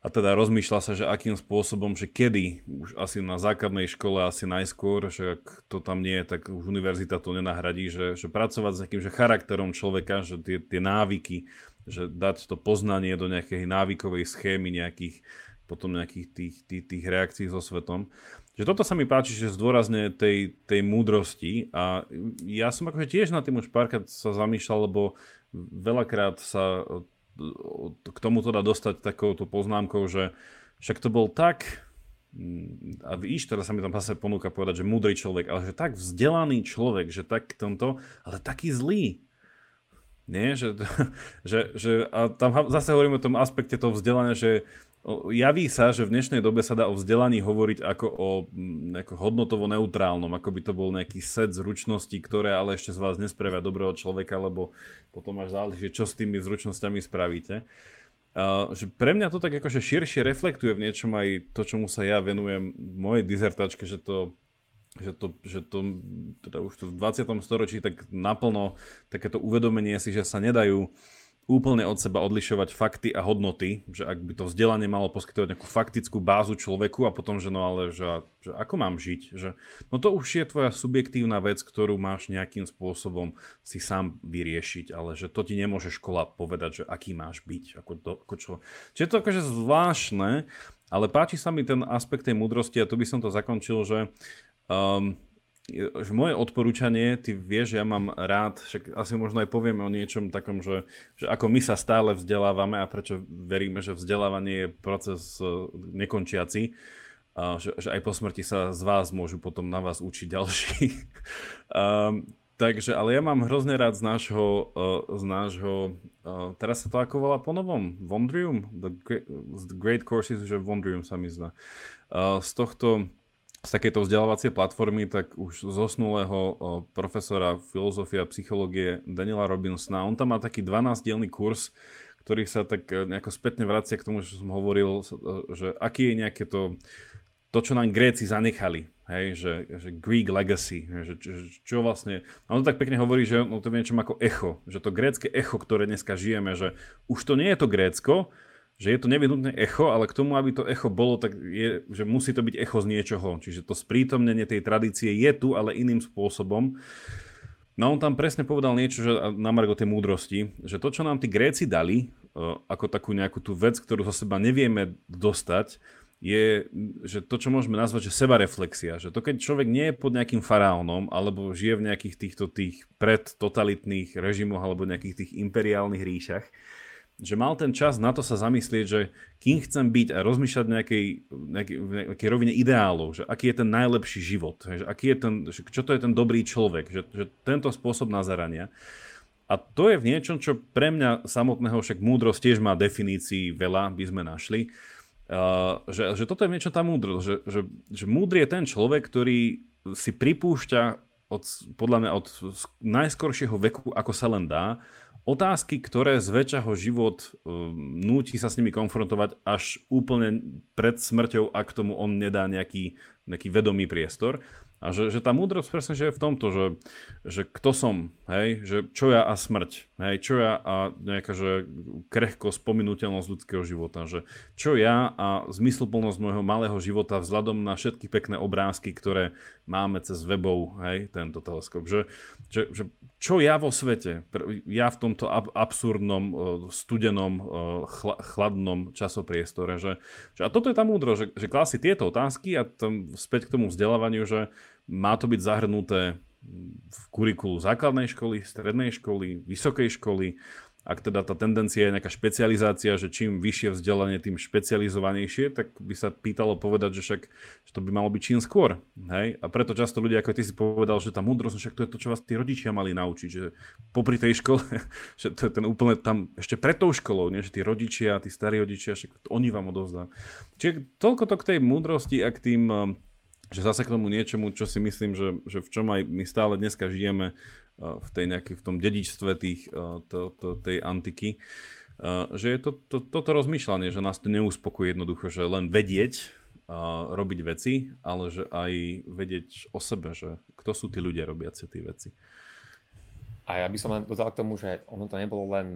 a teda rozmýšľa sa, že akým spôsobom, že kedy, už asi na základnej škole asi najskôr, že ak to tam nie je, tak už univerzita to nenahradí, že, že pracovať s takým že charakterom človeka, že tie, tie návyky, že dať to poznanie do nejakej návykovej schémy nejakých potom nejakých tých, tých, tých reakcií so svetom. Že toto sa mi páči, že zdôrazne tej, tej múdrosti a ja som akože tiež na tým už párkrát sa zamýšľal, lebo veľakrát sa k tomu teda dostať takouto poznámkou, že však to bol tak, mm, a víš, teraz sa mi tam zase ponúka povedať, že múdry človek, ale že tak vzdelaný človek, že tak tomto, ale taký zlý. Nie, že, že, že a tam zase hovoríme o tom aspekte toho vzdelania, že javí sa, že v dnešnej dobe sa dá o vzdelaní hovoriť ako o mm, ako hodnotovo neutrálnom, ako by to bol nejaký set zručností, ktoré ale ešte z vás nespravia dobrého človeka, lebo potom až záleží, čo s tými zručnosťami spravíte. Uh, že pre mňa to tak akože širšie reflektuje v niečom aj to, čomu sa ja venujem v mojej dizertačke, že to že to, že to teda už to v 20. storočí tak naplno takéto uvedomenie si, že sa nedajú úplne od seba odlišovať fakty a hodnoty, že ak by to vzdelanie malo poskytovať nejakú faktickú bázu človeku a potom, že no ale, že, že ako mám žiť, že no to už je tvoja subjektívna vec, ktorú máš nejakým spôsobom si sám vyriešiť, ale že to ti nemôže škola povedať, že aký máš byť, ako, to, ako čo. Čiže je to akože zvláštne, ale páči sa mi ten aspekt tej múdrosti a tu by som to zakončil, že um, moje odporúčanie, ty vieš, ja mám rád, však asi možno aj povieme o niečom takom, že, že ako my sa stále vzdelávame a prečo veríme, že vzdelávanie je proces e, nekončiaci, a že, že aj po smrti sa z vás môžu potom na vás učiť ďalší. um, takže, ale ja mám hrozne rád z nášho, uh, z nášho uh, teraz sa to ako volá po novom? Wondrium? The the great Courses, že Wondrium sa mi. Uh, z tohto z takéto vzdelávacie platformy, tak už zosnulého profesora filozofie a psychológie Daniela Robinsona. On tam má taký 12-dielný kurz, ktorý sa tak e, nejako spätne vracia k tomu, čo som hovoril, e, že aký je nejaké to, to čo nám Gréci zanechali, hej, že, že Greek legacy, že, že, čo vlastne, a on to tak pekne hovorí, že no, to je niečo ako echo, že to grécke echo, ktoré dneska žijeme, že už to nie je to Grécko, že je to nevyhnutné echo, ale k tomu, aby to echo bolo, tak je, že musí to byť echo z niečoho. Čiže to sprítomnenie tej tradície je tu, ale iným spôsobom. No on tam presne povedal niečo že na margo tej múdrosti, že to, čo nám tí Gréci dali, e, ako takú nejakú tú vec, ktorú zo seba nevieme dostať, je, že to, čo môžeme nazvať, že sebareflexia. Že to, keď človek nie je pod nejakým faraónom, alebo žije v nejakých týchto tých predtotalitných režimoch, alebo nejakých tých imperiálnych ríšach, že mal ten čas na to sa zamyslieť, že kým chcem byť a rozmýšľať nejakej, nejakej, nejakej rovine ideálov, že aký je ten najlepší život, že aký je ten, že čo to je ten dobrý človek, že, že tento spôsob nazarania. A to je v niečom, čo pre mňa samotného však múdrosť tiež má definícií veľa, by sme našli. Uh, že, že toto je niečo tá múdrosť, že, že, že múdry je ten človek, ktorý si pripúšťa od, podľa mňa od najskoršieho veku, ako sa len dá, otázky, ktoré zväčša ho život um, núti sa s nimi konfrontovať až úplne pred smrťou, ak tomu on nedá nejaký, nejaký vedomý priestor. A že, že tá múdrosť presne že je v tomto, že, že kto som, hej, že čo ja a smrť, hej, čo ja a nejaká že krehko spominuteľnosť ľudského života, že čo ja a zmysluplnosť môjho malého života vzhľadom na všetky pekné obrázky, ktoré máme cez webov, hej, tento teleskop, že, že, že čo ja vo svete, ja v tomto ab- absurdnom, studenom, chladnom časopriestore, že, že a toto je tá múdro, že, že klási tieto otázky a tam späť k tomu vzdelávaniu, že má to byť zahrnuté v kurikulu základnej školy, strednej školy, vysokej školy. Ak teda tá tendencia je nejaká špecializácia, že čím vyššie vzdelanie, tým špecializovanejšie, tak by sa pýtalo povedať, že však že to by malo byť čím skôr. Hej? A preto často ľudia, ako ty si povedal, že tá múdrosť, však to je to, čo vás tí rodičia mali naučiť, že popri tej škole, že to je ten úplne tam ešte pred tou školou, nie? že tí rodičia, tí starí rodičia, však oni vám odovzdá. Čiže toľko to k tej múdrosti a k tým že zase k tomu niečomu, čo si myslím, že, že v čom aj my stále dneska žijeme v, tej nejakej, v tom dedičstve tých, to, to, tej antiky, že je to, to, toto rozmýšľanie, že nás to neuspokojí jednoducho, že len vedieť, robiť veci, ale že aj vedieť o sebe, že kto sú tí ľudia robiaci tie veci. A ja by som len dodal k tomu, že ono to nebolo len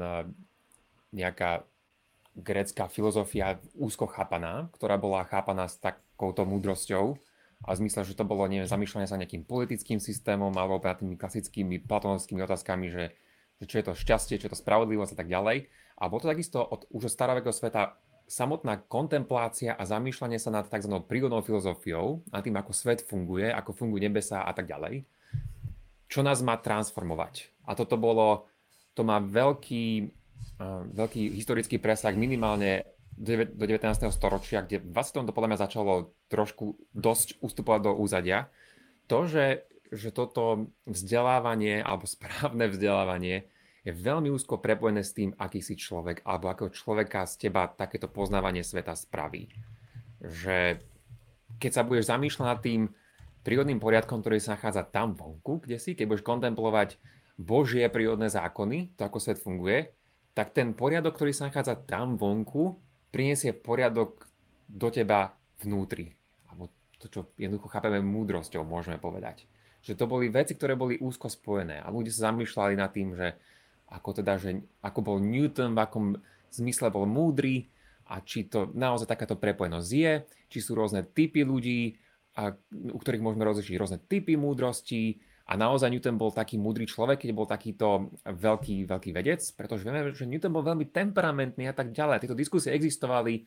nejaká grécka filozofia úzko chápaná, ktorá bola chápaná s takouto múdrosťou, a v zmysle, že to bolo neviem, zamýšľanie sa nejakým politickým systémom alebo tými klasickými platonovskými otázkami, že, že čo je to šťastie, čo je to spravodlivosť a tak ďalej. A bolo to takisto od už od starovekého sveta samotná kontemplácia a zamýšľanie sa nad tzv. prírodnou filozofiou, nad tým, ako svet funguje, ako fungujú nebesa a tak ďalej, čo nás má transformovať. A toto bolo, to má veľký, uh, veľký historický presah minimálne do 19. storočia, kde v 20. to podľa mňa začalo trošku dosť ustupovať do úzadia. To, že, že toto vzdelávanie alebo správne vzdelávanie je veľmi úzko prepojené s tým, aký si človek alebo akého človeka z teba takéto poznávanie sveta spraví. Že keď sa budeš zamýšľať nad tým prírodným poriadkom, ktorý sa nachádza tam vonku, kde si, keď budeš kontemplovať Božie prírodné zákony, to ako svet funguje, tak ten poriadok, ktorý sa nachádza tam vonku, priniesie poriadok do teba vnútri. Alebo to, čo jednoducho chápeme múdrosťou, môžeme povedať. Že to boli veci, ktoré boli úzko spojené. A ľudia sa zamýšľali nad tým, že ako teda, že ako bol Newton, v akom zmysle bol múdry a či to naozaj takáto prepojenosť je, či sú rôzne typy ľudí, a, u ktorých môžeme rozlišiť rôzne typy múdrosti, a naozaj Newton bol taký múdry človek, keď bol takýto veľký, veľký vedec, pretože vieme, že Newton bol veľmi temperamentný a tak ďalej. Tieto diskusie existovali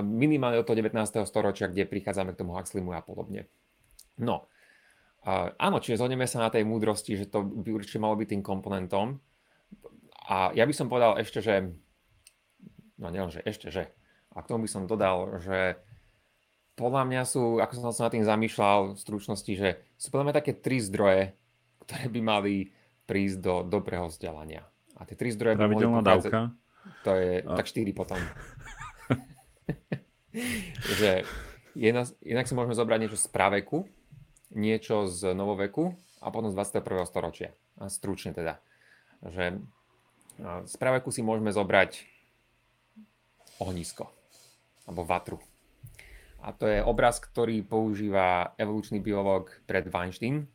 minimálne od toho 19. storočia, kde prichádzame k tomu Huxleymu a podobne. No, áno, čiže zhodneme sa na tej múdrosti, že to by určite malo byť tým komponentom. A ja by som povedal ešte, že, no nielen, že ešte, že, a k tomu by som dodal, že podľa mňa sú, ako som sa nad tým zamýšľal v stručnosti, že sú podľa mňa také tri zdroje, ktoré by mali prísť do dobrého vzdelania. A tie tri zdroje mohli dávka. To je a... tak štyri potom. že jedna, jednak si môžeme zobrať niečo z praveku, niečo z novoveku a potom z 21. storočia. A stručne teda. Že z praveku si môžeme zobrať ohnisko alebo vatru a to je obraz, ktorý používa evolučný biológ Fred Weinstein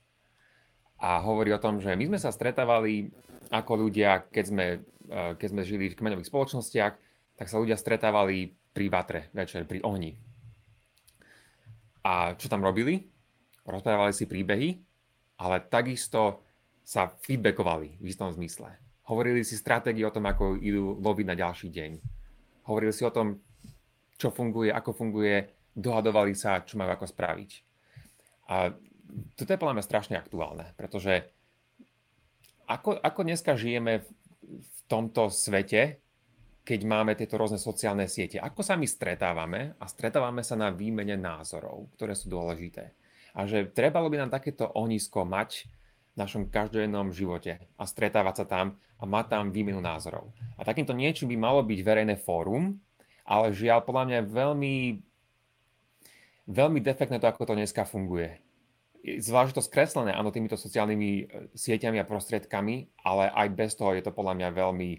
a hovorí o tom, že my sme sa stretávali ako ľudia, keď sme, eh, keď sme žili v kmeňových spoločnostiach, tak sa ľudia stretávali pri vatre večer, pri ohni. A čo tam robili? Rozprávali si príbehy, ale takisto sa feedbackovali v istom zmysle. Hovorili si stratégie o tom, ako idú loviť na ďalší deň. Hovorili si o tom, čo funguje, ako funguje dohadovali sa, čo majú ako spraviť. A toto je podľa mňa strašne aktuálne, pretože ako, ako dneska žijeme v, v tomto svete, keď máme tieto rôzne sociálne siete, ako sa my stretávame a stretávame sa na výmene názorov, ktoré sú dôležité. A že trebalo by nám takéto ohnisko mať v našom každodennom živote a stretávať sa tam a mať tam výmenu názorov. A takýmto niečím by malo byť verejné fórum, ale žiaľ podľa mňa veľmi veľmi defektné to, ako to dneska funguje. Zvlášť to skreslené, áno, týmito sociálnymi e, sieťami a prostriedkami, ale aj bez toho je to podľa mňa veľmi,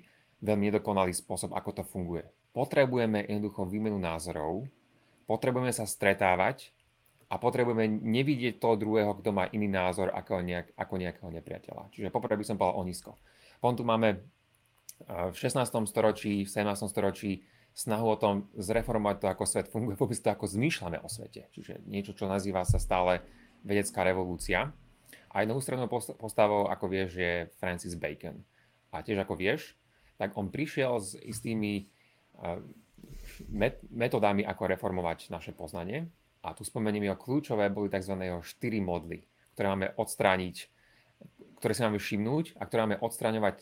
veľmi nedokonalý spôsob, ako to funguje. Potrebujeme jednoducho výmenu názorov, potrebujeme sa stretávať a potrebujeme nevidieť toho druhého, kto má iný názor ako, nejak, ako nejakého nepriateľa. Čiže poprvé by som povedal o nízko. Potom tu máme e, v 16. storočí, v 17. storočí snahu o tom zreformovať to, ako svet funguje, vôbec to, ako zmýšľame o svete. Čiže niečo, čo nazýva sa stále vedecká revolúcia. A jednou ústrednou postavou, ako vieš, je Francis Bacon. A tiež ako vieš, tak on prišiel s istými metodami, ako reformovať naše poznanie. A tu spomeniem jeho kľúčové boli tzv. 4 modly, ktoré máme odstrániť, ktoré si máme všimnúť a ktoré máme odstraňovať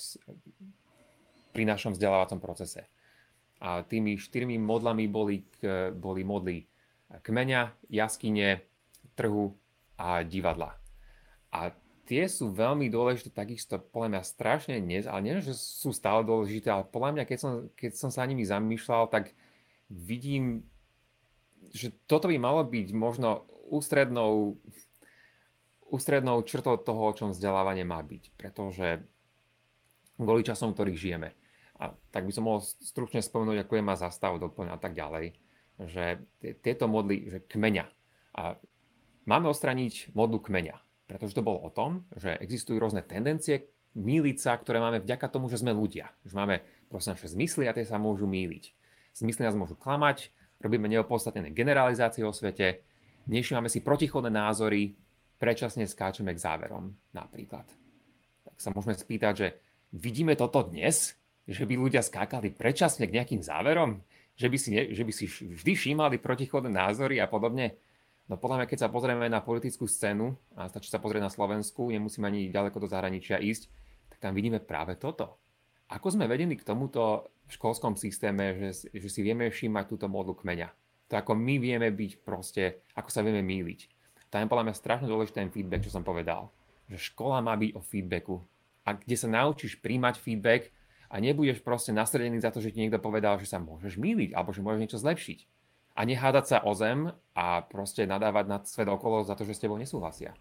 pri našom vzdelávacom procese. A tými štyrmi modlami boli, boli modly kmeňa, jaskyne, trhu a divadla. A tie sú veľmi dôležité, takisto podľa mňa strašne dnes, ale nie, že sú stále dôležité, ale podľa mňa, keď som, keď som sa nimi zamýšľal, tak vidím, že toto by malo byť možno ústrednou, ústrednou črtou toho, o čom vzdelávanie má byť. Pretože kvôli časom, v ktorých žijeme. A tak by som mohol stručne spomenúť, ako je má zastav, doplň a tak ďalej, že tieto modly, že kmeňa. A máme odstraniť modlu kmeňa, pretože to bolo o tom, že existujú rôzne tendencie míliť sa, ktoré máme vďaka tomu, že sme ľudia. Že máme proste naše zmysly a tie sa môžu míliť. Zmysly nás môžu klamať, robíme neopodstatnené generalizácie o svete, nevšímame si protichodné názory, predčasne skáčeme k záverom napríklad. Tak sa môžeme spýtať, že vidíme toto dnes, že by ľudia skákali predčasne k nejakým záverom? Že by si, ne, že by si vždy všímali protichodné názory a podobne? No podľa mňa, keď sa pozrieme na politickú scénu, a stačí sa pozrieť na Slovensku, nemusíme ani ďaleko do zahraničia ísť, tak tam vidíme práve toto. Ako sme vedení k tomuto v školskom systéme, že, že si vieme všímať túto modlu kmeňa. To ako my vieme byť proste, ako sa vieme míliť. Tam je podľa mňa strašne dôležitý ten feedback, čo som povedal. Že škola má byť o feedbacku. A kde sa naučíš príjmať feedback, a nebudeš proste nasredený za to, že ti niekto povedal, že sa môžeš míliť alebo že môžeš niečo zlepšiť. A nehádať sa o zem a proste nadávať na svet okolo za to, že s tebou nesúhlasia.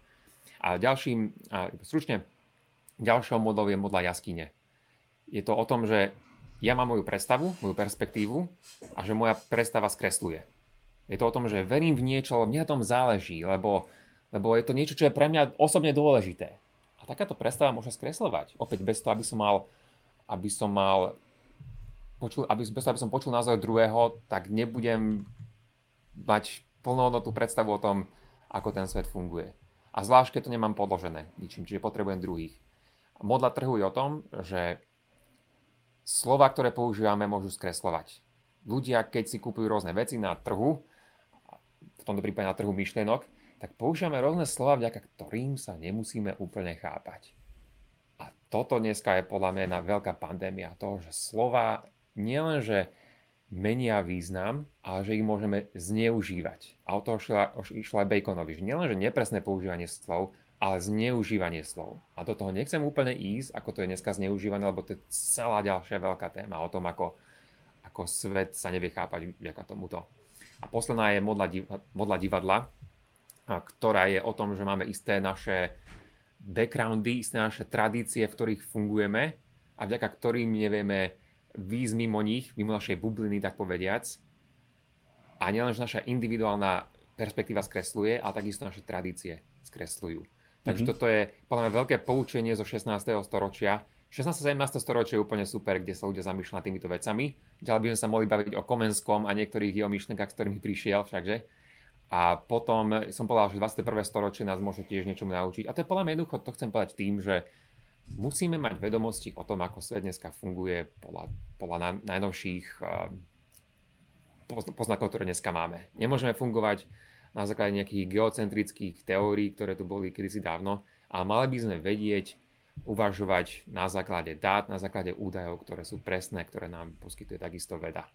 A ďalším, a stručne, ďalšou modou je modla jaskyne. Je to o tom, že ja mám moju predstavu, moju perspektívu a že moja predstava skresluje. Je to o tom, že verím v niečo, mne na tom záleží, lebo, lebo je to niečo, čo je pre mňa osobne dôležité. A takáto predstava môže skreslovať. Opäť bez toho, aby som mal aby som mal počul, aby, bez toho, aby som počul názor druhého, tak nebudem mať plnohodnotnú predstavu o tom, ako ten svet funguje. A zvlášť, keď to nemám podložené ničím, čiže potrebujem druhých. Modla trhu je o tom, že slova, ktoré používame, môžu skreslovať. Ľudia, keď si kúpujú rôzne veci na trhu, v tomto prípade na trhu myšlienok, tak používame rôzne slova, vďaka ktorým sa nemusíme úplne chápať. Toto dneska je podľa mňa veľká pandémia toho, že slova nielenže menia význam, ale že ich môžeme zneužívať. A o toho išla, išla Baconovi, že nielenže nepresné používanie slov, ale zneužívanie slov. A do toho nechcem úplne ísť, ako to je dneska zneužívané, lebo to je celá ďalšia veľká téma o tom, ako, ako svet sa nevie chápať vďaka tomuto. A posledná je modla, modla divadla, ktorá je o tom, že máme isté naše backgroundy, isté naše tradície, v ktorých fungujeme a vďaka ktorým nevieme výjsť mimo nich, mimo našej bubliny, tak povediac. A nielen, že naša individuálna perspektíva skresluje, ale takisto naše tradície skresľujú. Takže mm-hmm. toto je podľa mňa veľké poučenie zo 16. storočia. 16. a 17. storočie je úplne super, kde sa ľudia zamýšľajú týmito vecami. Ďalej by sme sa mohli baviť o Komenskom a niektorých jeho myšlenkách, s ktorými prišiel všakže. A potom som povedal, že 21. storočie nás môže tiež niečomu naučiť. A to je podľa mňa jednoducho, to chcem povedať tým, že musíme mať vedomosti o tom, ako svet dneska funguje podľa, podľa najnovších uh, poznakov, ktoré dneska máme. Nemôžeme fungovať na základe nejakých geocentrických teórií, ktoré tu boli kedysi dávno, ale mali by sme vedieť, uvažovať na základe dát, na základe údajov, ktoré sú presné, ktoré nám poskytuje takisto veda.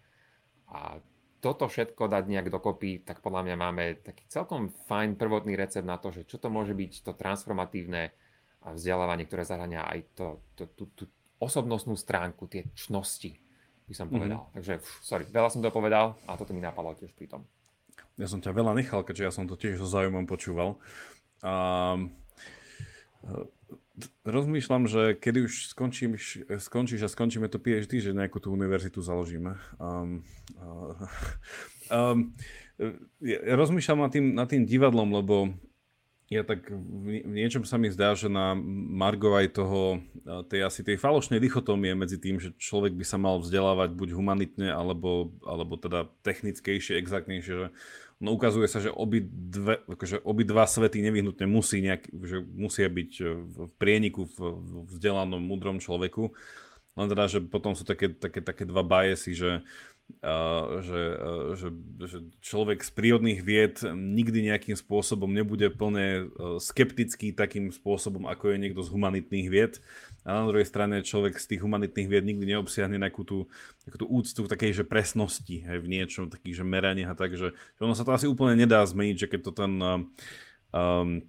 A toto všetko dať nejak dokopy, tak podľa mňa máme taký celkom fajn prvotný recept na to, že čo to môže byť to transformatívne vzdelávanie, ktoré zahrania aj to, to, tú, tú osobnostnú stránku, tie čnosti, by som mhm. povedal. Mm-hmm. Takže, sorry, veľa som to povedal a toto mi napadlo tiež pri tom. Ja som ťa veľa nechal, keďže ja som to tiež so záujmom počúval. Um, rozmýšľam, že kedy už skončíš, skončíš a skončíme to PhD, že nejakú tú univerzitu založíme. Um, um, ja rozmýšľam nad tým, nad tým divadlom, lebo ja tak v niečom sa mi zdá, že na Margo toho, tej asi tej falošnej dichotómie medzi tým, že človek by sa mal vzdelávať buď humanitne, alebo, alebo teda technickejšie, exaktnejšie, že no ukazuje sa, že obi, dve, akože obi dva svety nevyhnutne musí nejak, že musia byť e, v prieniku v, vzdelanom, múdrom človeku. Len teda, že potom sú také, také, také dva biasy, že, uh, že, uh, že, že človek z prírodných vied nikdy nejakým spôsobom nebude plne skeptický takým spôsobom, ako je niekto z humanitných vied a na druhej strane človek z tých humanitných vied nikdy neobsiahne nejakú tú, takú tú úctu v takej že presnosti hej, v niečom, takých že meraniach a tak, že, že ono sa to asi úplne nedá zmeniť, že keď to ten um,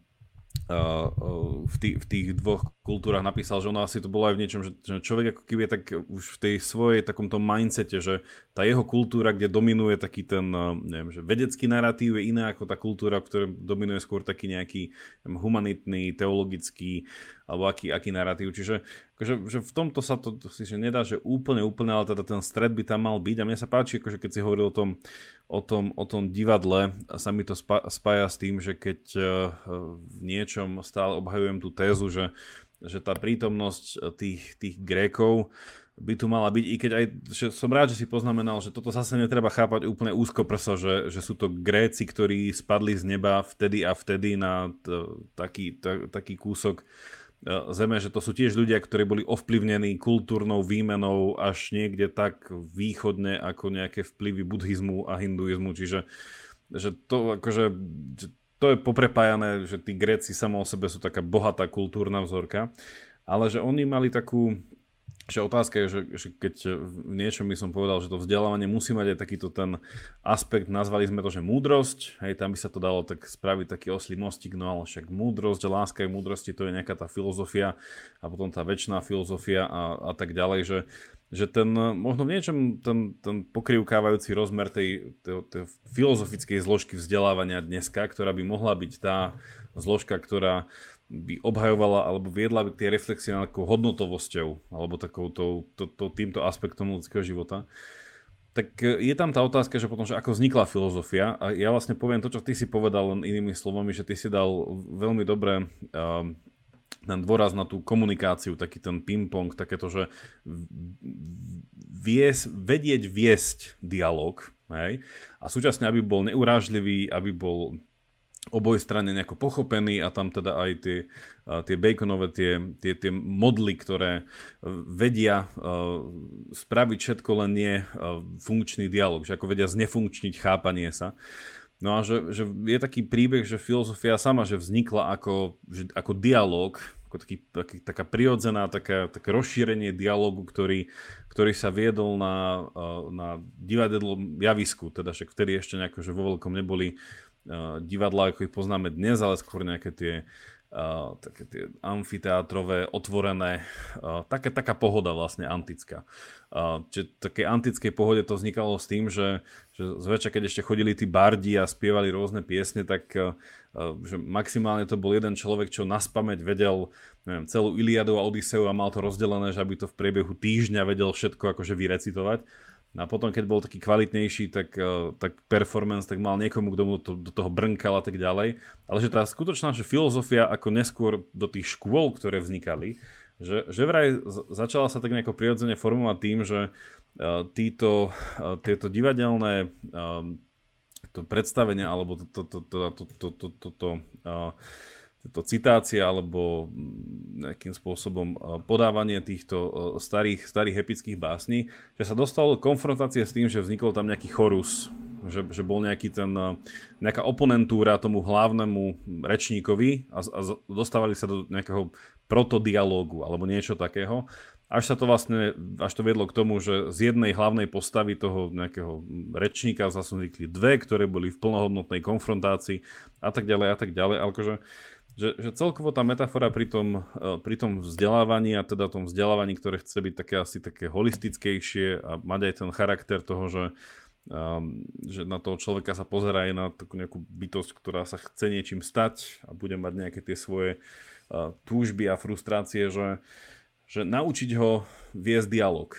v, tých, v tých dvoch kultúrach napísal, že ono asi to bolo aj v niečom, že, že človek ako keby je tak už v tej svojej takomto mindsete, že tá jeho kultúra, kde dominuje taký ten, neviem, že vedecký narratív je iná ako tá kultúra, v ktorej dominuje skôr taký nejaký humanitný, teologický alebo aký, aký narratív. Čiže akože, že v tomto sa to, to si že nedá, že úplne, úplne, ale teda ten stred by tam mal byť. A mne sa páči, akože keď si hovoril o tom, o tom, o tom divadle, sa mi to spája s tým, že keď uh, v niečom stále obhajujem tú tézu, že, že tá prítomnosť tých, tých Grékov by tu mala byť, i keď aj, že som rád, že si poznamenal, že toto zase netreba chápať úplne úzko prso, že, že sú to Gréci, ktorí spadli z neba vtedy a vtedy na t- taký, t- taký kúsok E, zeme, že to sú tiež ľudia, ktorí boli ovplyvnení kultúrnou výmenou až niekde tak východne ako nejaké vplyvy buddhizmu a hinduizmu. Čiže že to, akože, že to je poprepájané, že tí Gréci samo o sebe sú taká bohatá kultúrna vzorka, ale že oni mali takú, že otázka je, že, že keď v niečom by som povedal, že to vzdelávanie musí mať aj takýto ten aspekt, nazvali sme to, že múdrosť, hej, tam by sa to dalo tak spraviť taký oslý mostík, no ale však múdrosť, láska je múdrosti, to je nejaká tá filozofia a potom tá väčšiná filozofia a, a tak ďalej, že, že ten, možno v niečom ten, ten pokrivkávajúci rozmer tej, tej, tej filozofickej zložky vzdelávania dneska, ktorá by mohla byť tá zložka, ktorá by obhajovala alebo viedla by k reflexie nad takou hodnotovosťou alebo takou to, to, to, týmto aspektom ľudského života, tak e, je tam tá otázka, že potom, že ako vznikla filozofia? A ja vlastne poviem to, čo ty si povedal len inými slovami, že ty si dal veľmi dobre uh, ten dôraz na tú komunikáciu, taký ten ping-pong, takéto, že vies, vedieť viesť dialog, hej? a súčasne, aby bol neurážlivý, aby bol oboj strane nejako pochopený a tam teda aj tie, tie baconové, tie, tie, tie modly, ktoré vedia spraviť všetko len nie funkčný dialog, že ako vedia znefunkčniť chápanie sa. No a že, že je taký príbeh, že filozofia sama, že vznikla ako, že, ako dialog, ako taký, taký, taká prirodzená, taká, také rozšírenie dialogu, ktorý, ktorý sa viedol na, na divadelom javisku, teda však vtedy ešte nejako, že vo veľkom neboli divadla, ako ich poznáme dnes, ale skôr nejaké tie, uh, také tie amfiteátrové, otvorené, uh, také, taká pohoda vlastne antická. Uh, čiže také antickej pohode to vznikalo s tým, že, že zväčša, keď ešte chodili tí bardi a spievali rôzne piesne, tak uh, že maximálne to bol jeden človek, čo na spameť vedel neviem, celú Iliadu a Odiseu a mal to rozdelené, že aby to v priebehu týždňa vedel všetko akože vyrecitovať. A potom, keď bol taký kvalitnejší, tak, uh, tak performance, tak mal niekomu, kto mu to, do toho brnkal a tak ďalej. Ale že tá skutočná že filozofia, ako neskôr do tých škôl, ktoré vznikali, že, že vraj začala sa tak nejako prirodzene formovať tým, že uh, títo, uh, tieto divadelné to predstavenia alebo to, to, to, to, to, to, to, to, to uh, to citácia alebo mm, nejakým spôsobom e, podávanie týchto e, starých, starých epických básní, že sa dostalo do konfrontácie s tým, že vznikol tam nejaký chorus, že, že bol nejaký ten, e, nejaká oponentúra tomu hlavnému rečníkovi a, a dostávali sa do nejakého protodialógu alebo niečo takého. Až sa to vlastne, až to viedlo k tomu, že z jednej hlavnej postavy toho nejakého rečníka zase vznikli dve, ktoré boli v plnohodnotnej konfrontácii a tak ďalej a tak ďalej. Ale akože že, že celkovo tá metafora pri tom, e, pri tom vzdelávaní a teda tom vzdelávaní, ktoré chce byť také asi také holistickejšie a mať aj ten charakter toho, že, um, že na toho človeka sa pozerá aj na takú nejakú bytosť, ktorá sa chce niečím stať a bude mať nejaké tie svoje uh, túžby a frustrácie, že, že naučiť ho viesť dialog.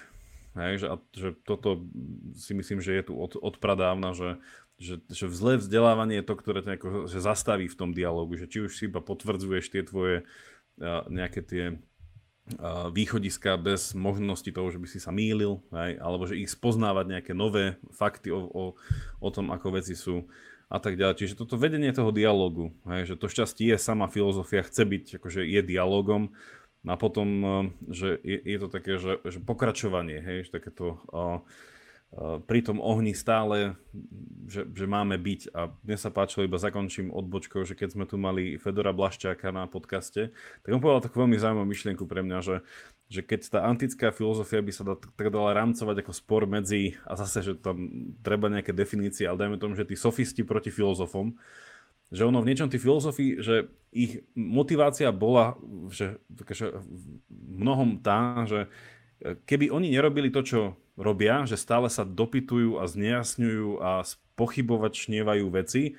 Hej, že, a, že toto si myslím, že je tu od, od že že, že zlé vzdelávanie je to, ktoré ťa nejako, že zastaví v tom dialogu, že či už si iba potvrdzuješ tie tvoje uh, nejaké tie uh, východiska bez možnosti toho, že by si sa mýlil, hej, alebo že ich spoznávať nejaké nové fakty o, o, o tom, ako veci sú a tak ďalej. Čiže toto vedenie toho dialogu, hej, že to šťastie je sama filozofia, chce byť, akože je dialogom a potom, uh, že je, je to také, že, že pokračovanie, hej, že takéto uh, Eh, pri tom ohni stále, že, že máme byť. A mne sa páčilo, iba zakončím odbočkou, že keď sme tu mali Fedora Blaščáka na podcaste, tak on povedal takú veľmi zaujímavú myšlienku pre mňa, že, že keď tá antická filozofia by sa da, tak dala rámcovať ako spor medzi, a zase, že tam treba nejaké definície, ale dajme tomu, že tí sofisti proti filozofom, že ono v niečom tí filozofii, že ich motivácia bola že, že mnohom tá, že keby oni nerobili to, čo robia, že stále sa dopytujú a znejasňujú a pochybovačnievajú veci,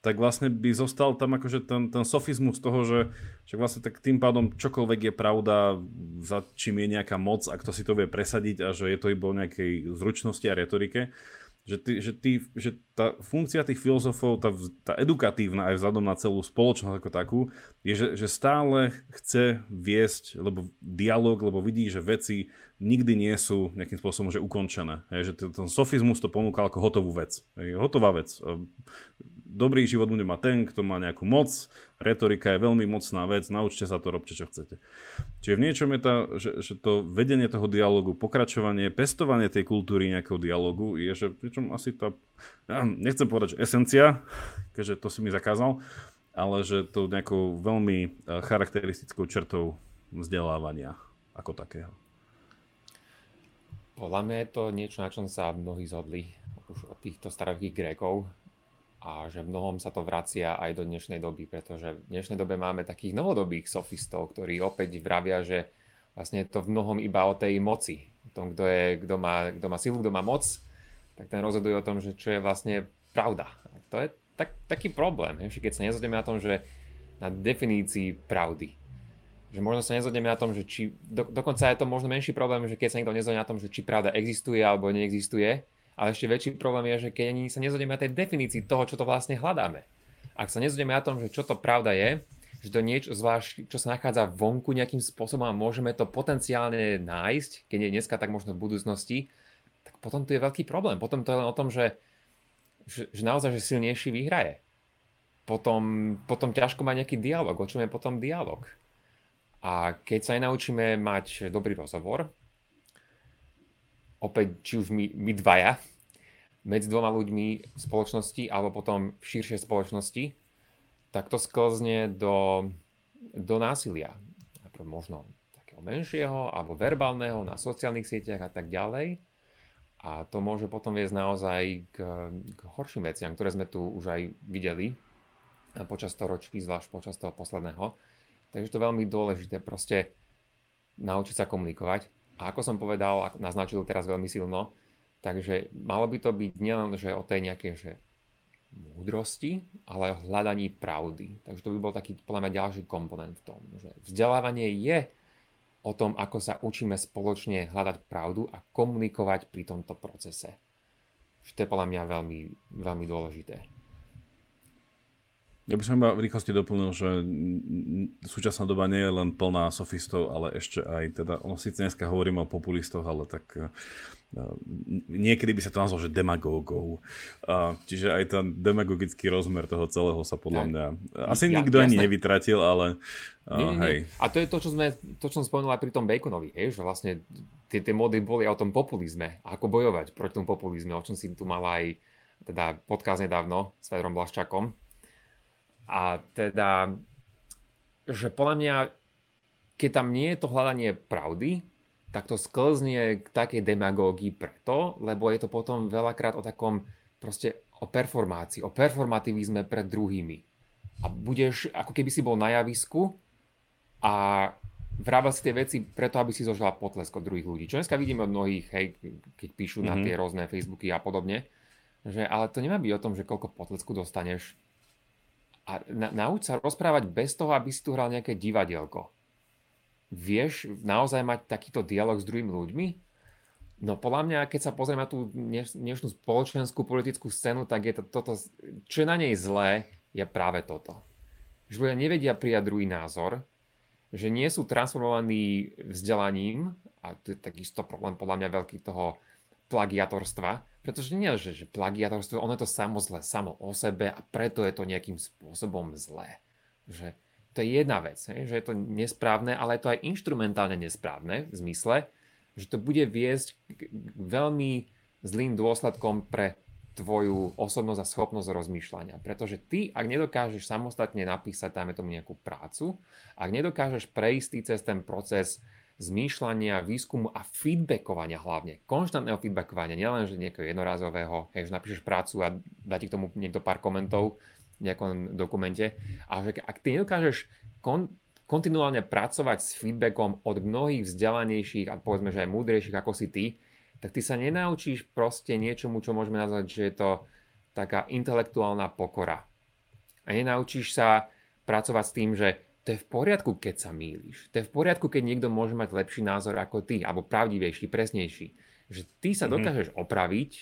tak vlastne by zostal tam akože ten, ten sofizmus toho, že, že vlastne tak tým pádom čokoľvek je pravda, za čím je nejaká moc a kto si to vie presadiť a že je to iba o nejakej zručnosti a retorike. Že, ty, že, ty, že tá funkcia tých filozofov, tá, tá edukatívna aj vzhľadom na celú spoločnosť ako takú, je, že, že stále chce viesť lebo dialog, lebo vidí, že veci nikdy nie sú nejakým spôsobom že ukončené. Hej, že ten sofizmus to ponúka ako hotovú vec. Hej, hotová vec. Dobrý život bude mať ten, kto má nejakú moc, retorika je veľmi mocná vec, naučte sa to, robte čo chcete. Čiže v niečom je tá, že, že to vedenie toho dialogu, pokračovanie, pestovanie tej kultúry nejakého dialogu je, že pričom asi tá, ja nechcem povedať, že esencia, keďže to si mi zakázal, ale že to nejakou veľmi eh, charakteristickou črtou vzdelávania ako takého. Podľa mňa je to niečo, na čom sa mnohí zhodli už od týchto starových Grékov a že mnohom sa to vracia aj do dnešnej doby, pretože v dnešnej dobe máme takých novodobých sofistov, ktorí opäť vravia, že vlastne je to v mnohom iba o tej moci. O tom, kto, je, kto, má, kto má silu, kto má moc, tak ten rozhoduje o tom, že čo je vlastne pravda. A to je tak, taký problém, keď sa nezhodneme na tom, že na definícii pravdy, že možno sa nezhodneme na tom, že či, do, dokonca je to možno menší problém, že keď sa niekto nezhodne na tom, že či pravda existuje alebo neexistuje, ale ešte väčší problém je, že keď ani sa nezhodneme na tej definícii toho, čo to vlastne hľadáme. Ak sa nezhodneme na tom, že čo to pravda je, že to niečo zvlášť, čo sa nachádza vonku nejakým spôsobom a môžeme to potenciálne nájsť, keď nie dneska, tak možno v budúcnosti, tak potom to je veľký problém. Potom to je len o tom, že, že, že naozaj, že silnejší vyhraje. Potom, potom ťažko mať nejaký dialog. O čom je potom dialog? A keď sa naučíme mať dobrý rozhovor, opäť či už my, my dvaja, medzi dvoma ľuďmi v spoločnosti alebo potom v širšej spoločnosti, tak to sklzne do, do násilia. Možno takého menšieho alebo verbálneho na sociálnych sieťach a tak ďalej. A to môže potom viesť naozaj k, k horším veciam, ktoré sme tu už aj videli počas toho ročky, zvlášť počas toho posledného. Takže to je veľmi dôležité proste naučiť sa komunikovať. A ako som povedal, naznačil teraz veľmi silno, takže malo by to byť nielen že o tej nejakej že múdrosti, ale o hľadaní pravdy. Takže to by bol taký podľa mňa ďalší komponent v tom, že vzdelávanie je o tom, ako sa učíme spoločne hľadať pravdu a komunikovať pri tomto procese. Že to je podľa mňa veľmi, veľmi dôležité. Ja by som iba v rýchlosti doplnil, že súčasná doba nie je len plná sofistov, ale ešte aj teda, ono síce dneska hovoríme o populistoch, ale tak niekedy by sa to nazvalo, že demagógov. Čiže aj ten demagogický rozmer toho celého sa podľa mňa asi ja, nikto jasné. ani nevytratil, ale nie, nie, hej. Nie. A to je to, čo, sme, to, čo som spomenul aj pri tom Baconovi, hej, že vlastne tie, tie mody boli o tom populizme, ako bojovať proti tomu populizme, o čom si tu mal aj teda podcast nedávno s Fedrom Blaščakom. A teda, že podľa mňa, keď tam nie je to hľadanie pravdy, tak to sklznie k takej demagógii preto, lebo je to potom veľakrát o takom proste o performácii, o performativizme pred druhými. A budeš, ako keby si bol na javisku a vrába si tie veci preto, aby si zožila potlesk od druhých ľudí. Čo dneska vidíme od mnohých, hej, keď píšu mm-hmm. na mhm. tie rôzne Facebooky a podobne, že ale to nemá byť o tom, že koľko potlesku dostaneš. A na, nauč sa rozprávať bez toho, aby si tu hral nejaké divadielko vieš naozaj mať takýto dialog s druhými ľuďmi? No podľa mňa, keď sa pozrieme na tú dnešnú spoločenskú politickú scénu, tak je to toto, čo je na nej zlé, je práve toto. Že ľudia nevedia prijať druhý názor, že nie sú transformovaní vzdelaním, a to je takisto problém podľa mňa veľký toho plagiatorstva, pretože nie, že, že plagiatorstvo, ono je to samo zlé, samo o sebe a preto je to nejakým spôsobom zlé. Že to je jedna vec, že je to nesprávne, ale je to aj inštrumentálne nesprávne v zmysle, že to bude viesť k veľmi zlým dôsledkom pre tvoju osobnosť a schopnosť rozmýšľania. Pretože ty, ak nedokážeš samostatne napísať, dáme tomu nejakú prácu, ak nedokážeš prejsť cez ten proces zmýšľania, výskumu a feedbackovania hlavne, konštantného feedbackovania, nielen že nejakého jednorázového, hej, že napíšeš prácu a dá ti k tomu niekto pár komentov, nejakom dokumente. A že ak ty nedokážeš kon, kontinuálne pracovať s feedbackom od mnohých vzdelanejších a povedzme, že aj múdrejších ako si ty, tak ty sa nenaučíš proste niečomu, čo môžeme nazvať, že je to taká intelektuálna pokora. A nenaučíš sa pracovať s tým, že to je v poriadku, keď sa mýliš. To je v poriadku, keď niekto môže mať lepší názor ako ty, alebo pravdivejší, presnejší. Že ty sa mm-hmm. dokážeš opraviť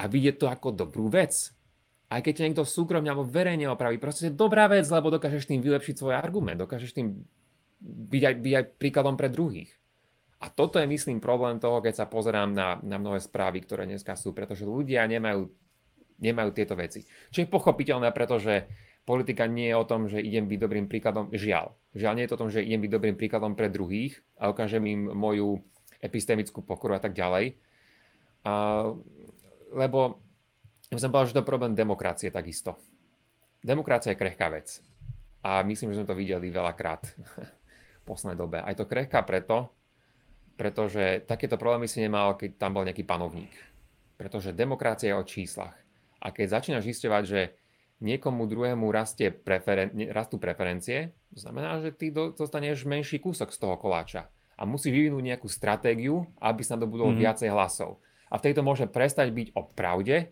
a vidieť to ako dobrú vec aj keď ťa niekto súkromne alebo verejne opraví, proste je dobrá vec, lebo dokážeš tým vylepšiť svoj argument, dokážeš tým byť aj, byť aj príkladom pre druhých. A toto je, myslím, problém toho, keď sa pozerám na, na mnohé správy, ktoré dneska sú, pretože ľudia nemajú, nemajú tieto veci. Čo je pochopiteľné, pretože politika nie je o tom, že idem byť dobrým príkladom, žiaľ. Žiaľ nie je to o tom, že idem byť dobrým príkladom pre druhých a ukážem im moju epistemickú pokoru a tak ďalej. A, lebo som povedal, že to je problém demokracie takisto. Demokracia je krehká vec. A myslím, že sme to videli veľakrát v poslednej dobe. Aj to krehká preto, pretože takéto problémy si nemal, keď tam bol nejaký panovník. Pretože demokracia je o číslach. A keď začínaš zisťovať, že niekomu druhému rastie preferen- rastú preferencie, to znamená, že ty dostaneš menší kúsok z toho koláča. A musíš vyvinúť nejakú stratégiu, aby sa dobudol mm-hmm. viacej hlasov. A v tejto môže prestať byť o pravde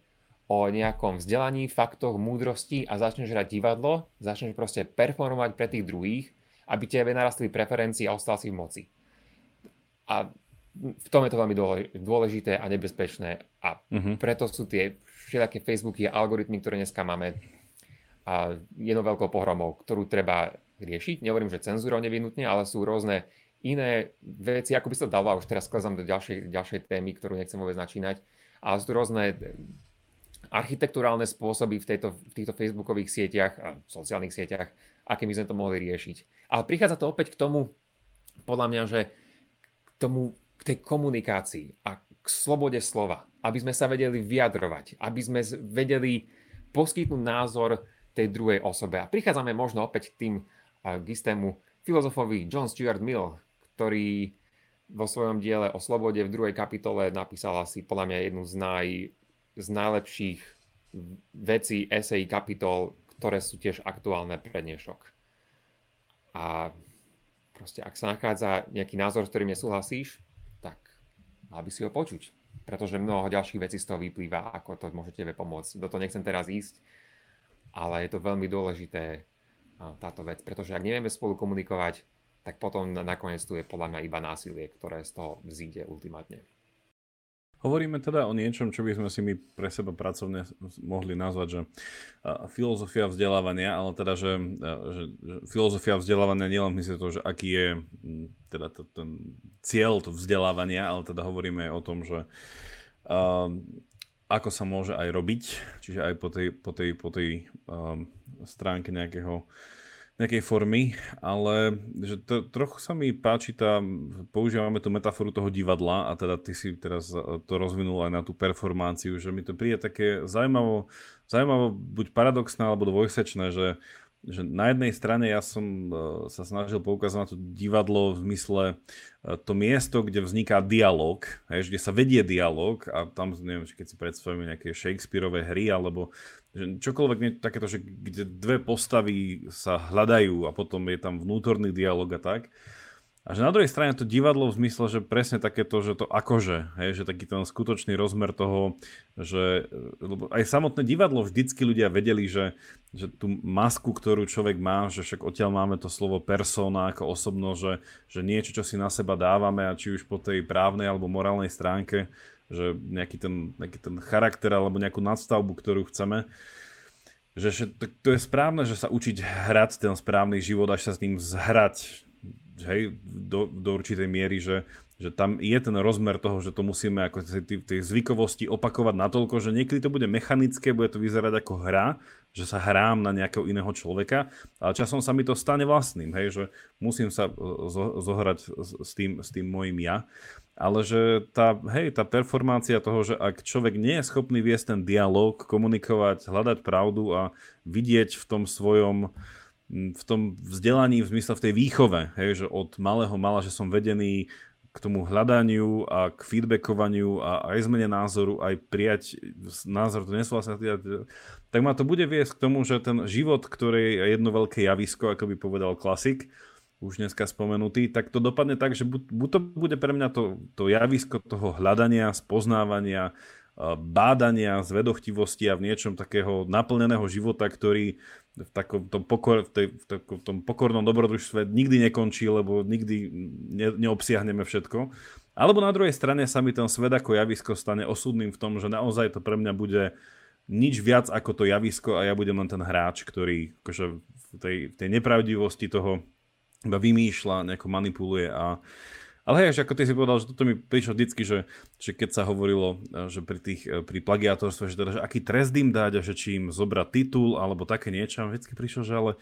o nejakom vzdelaní, faktoch, múdrosti a začneš hrať divadlo, začneš proste performovať pre tých druhých, aby tebe narastli preferencie a ostal si v moci. A v tom je to veľmi dôležité a nebezpečné a uh-huh. preto sú tie všelijaké Facebooky a algoritmy, ktoré dneska máme, a jednou veľkou pohromou, ktorú treba riešiť. Nehovorím, že cenzúrou nevinutne, ale sú rôzne iné veci, ako by sa dalo, a už teraz sklezám do ďalšej, ďalšej témy, ktorú nechcem vôbec načínať, ale sú rôzne architektúrálne spôsoby v, tejto, v týchto facebookových sieťach a sociálnych sieťach, akými sme to mohli riešiť. Ale prichádza to opäť k tomu, podľa mňa, že k tomu, k tej komunikácii a k slobode slova, aby sme sa vedeli vyjadrovať, aby sme vedeli poskytnúť názor tej druhej osobe. A prichádzame možno opäť k tým k istému filozofovi John Stuart Mill, ktorý vo svojom diele o slobode v druhej kapitole napísal asi podľa mňa jednu z, naj, z najlepších vecí esej kapitol, ktoré sú tiež aktuálne pre dnešok. A proste ak sa nachádza nejaký názor, s ktorým nesúhlasíš, tak mal by si ho počuť. Pretože mnoho ďalších vecí z toho vyplýva, ako to môžete pomôcť. Do toho nechcem teraz ísť, ale je to veľmi dôležité táto vec, pretože ak nevieme spolu komunikovať, tak potom nakoniec tu je podľa mňa iba násilie, ktoré z toho vzíde ultimátne. Hovoríme teda o niečom, čo by sme si my pre seba pracovne mohli nazvať, že filozofia vzdelávania, ale teda, že, že, že filozofia vzdelávania nielen myslí to, že aký je teda to, ten cieľ to vzdelávania, ale teda hovoríme aj o tom, že uh, ako sa môže aj robiť, čiže aj po tej, po tej, po tej um, stránke nejakého, nejakej formy, ale že to, trochu sa mi páči tá, používame tú metaforu toho divadla a teda ty si teraz to rozvinul aj na tú performáciu, že mi to príde také zaujímavo, zaujímavo buď paradoxné alebo dvojsečné, že že na jednej strane ja som uh, sa snažil poukázať na to divadlo v zmysle uh, to miesto, kde vzniká dialog, hej, kde sa vedie dialog a tam, neviem, keď si predstavíme nejaké Shakespeareové hry alebo že čokoľvek nie, takéto, že kde dve postavy sa hľadajú a potom je tam vnútorný dialog a tak. A že na druhej strane to divadlo v zmysle, že presne takéto, že to akože, hej, že taký ten skutočný rozmer toho, že lebo aj samotné divadlo vždycky ľudia vedeli, že, že tú masku, ktorú človek má, že však odtiaľ máme to slovo persona ako osobno, že, že niečo, čo si na seba dávame a či už po tej právnej alebo morálnej stránke, že nejaký ten, nejaký ten charakter alebo nejakú nadstavbu, ktorú chceme, že to, to je správne, že sa učiť hrať ten správny život, až sa s ním zhrať hej, do, do určitej miery, že, že tam je ten rozmer toho, že to musíme ako tej, zvykovosti opakovať natoľko, že niekedy to bude mechanické, bude to vyzerať ako hra, že sa hrám na nejakého iného človeka, ale časom sa mi to stane vlastným, hej, že musím sa e, zohrať s tým, s tým mojim ja. Ale že tá, hej, tá performácia toho, že ak človek nie je schopný viesť ten dialog, komunikovať, hľadať pravdu a vidieť v tom svojom v tom vzdelaní, v zmysle v tej výchove, hej, že od malého mala, že som vedený k tomu hľadaniu a k feedbackovaniu a aj zmene názoru, aj prijať názor, to nesúhlasím, tak ma to bude viesť k tomu, že ten život, ktorý je jedno veľké javisko, ako by povedal klasik, už dneska spomenutý, tak to dopadne tak, že buď, buď to bude pre mňa to, to javisko toho hľadania, spoznávania, bádania, zvedochtivosti a v niečom takého naplneného života, ktorý v takom tom, pokor, v tej, v takom tom pokornom dobrodružstve nikdy nekončí, lebo nikdy ne, neobsiahneme všetko. Alebo na druhej strane sa mi ten svet ako javisko stane osudným v tom, že naozaj to pre mňa bude nič viac ako to javisko a ja budem len ten hráč, ktorý akože v tej, v tej nepravdivosti toho iba vymýšľa, nejako manipuluje a, ale hej, ako ty si povedal, že toto mi prišlo vždycky, že, že keď sa hovorilo, e, že pri, tých, e, pri plagiátorstve, že, teda, že aký trest im dať a že či im zobrať titul alebo také niečo, a vždycky prišlo, že ale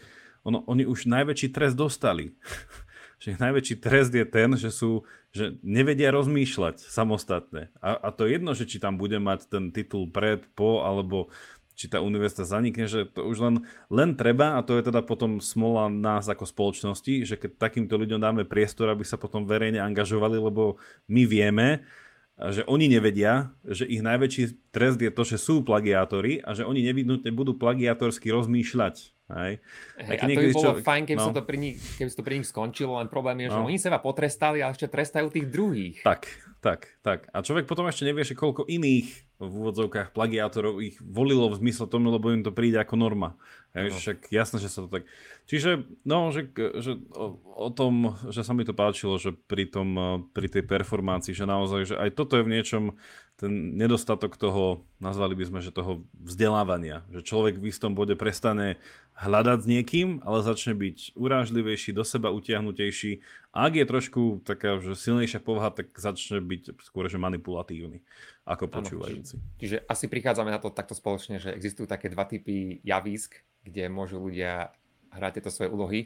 ono, oni už najväčší trest dostali. že najväčší trest je ten, že sú, že nevedia rozmýšľať samostatne. A, a to je jedno, že či tam bude mať ten titul pred, po, alebo či tá univerzita zanikne, že to už len, len treba, a to je teda potom smola nás ako spoločnosti, že keď takýmto ľuďom dáme priestor, aby sa potom verejne angažovali, lebo my vieme, že oni nevedia, že ich najväčší trest je to, že sú plagiátori a že oni nevidnutne budú plagiátorsky rozmýšľať. Hej. Hej, a to by bolo čo... fajn, keby, no. sa to pri nich, keby sa to pri nich skončilo, len problém je, že no. oni seba potrestali a ešte trestajú tých druhých. Tak, tak, tak. A človek potom ešte nevie, že koľko iných v úvodzovkách plagiátorov ich volilo v zmysle tomu, lebo im to príde ako norma. Hej, no. však jasné, že sa to tak... Čiže, no, že, že o, o tom, že sa mi to páčilo, že pri, tom, pri tej performácii, že naozaj, že aj toto je v niečom ten nedostatok toho, nazvali by sme, že toho vzdelávania. Že človek v istom bode prestane hľadať s niekým, ale začne byť urážlivejší, do seba utiahnutejší. A ak je trošku taká že silnejšia povaha, tak začne byť skôr že manipulatívny ako počúvajúci. Čiže, čiže asi prichádzame na to takto spoločne, že existujú také dva typy javísk, kde môžu ľudia hrať tieto svoje úlohy.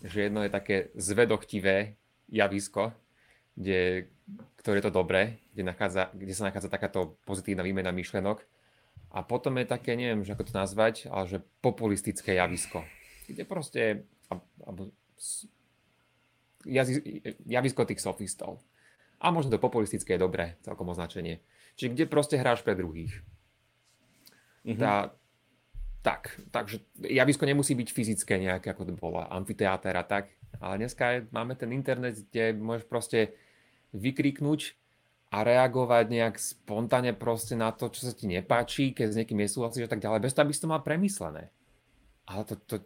Že jedno je také zvedochtivé javisko, kde, ktoré je to dobré, kde, nachádza, kde sa nachádza takáto pozitívna výmena myšlenok a potom je také, neviem, že ako to nazvať, ale že populistické javisko. Kde proste, alebo, javisko tých sofistov. A možno to populistické je dobré, celkom označenie. Čiže kde proste hráš pre druhých. Mm-hmm. Tá, tak, takže javisko nemusí byť fyzické nejaké, ako to bolo, amfiteáter a tak, ale dneska máme ten internet, kde môžeš proste vykriknúť a reagovať nejak spontánne proste na to, čo sa ti nepáči, keď s niekým nesúhlasíš a tak ďalej, bez toho, aby si to mal premyslené. Ale to, to,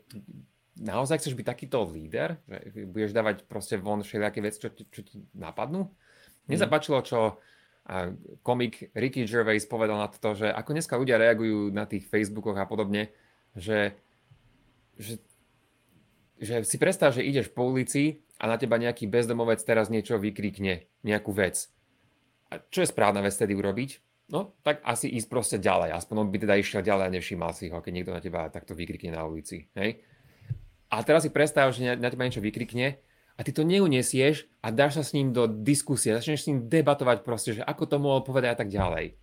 naozaj chceš byť takýto líder, že budeš dávať proste von všelijaké veci, čo, čo ti napadnú? Mne sa mhm. páčilo, čo komik Ricky Gervais povedal na to, že ako dneska ľudia reagujú na tých Facebookoch a podobne, že, že, že si predstav, že ideš po ulici a na teba nejaký bezdomovec teraz niečo vykrikne, nejakú vec a čo je správna vec tedy urobiť? No, tak asi ísť proste ďalej. Aspoň on by teda išiel ďalej a nevšímal si ho, keď niekto na teba takto vykrikne na ulici. Hej? A teraz si predstav, že na teba niečo vykrikne a ty to neuniesieš a dáš sa s ním do diskusie, začneš s ním debatovať proste, že ako to mohol povedať a tak ďalej.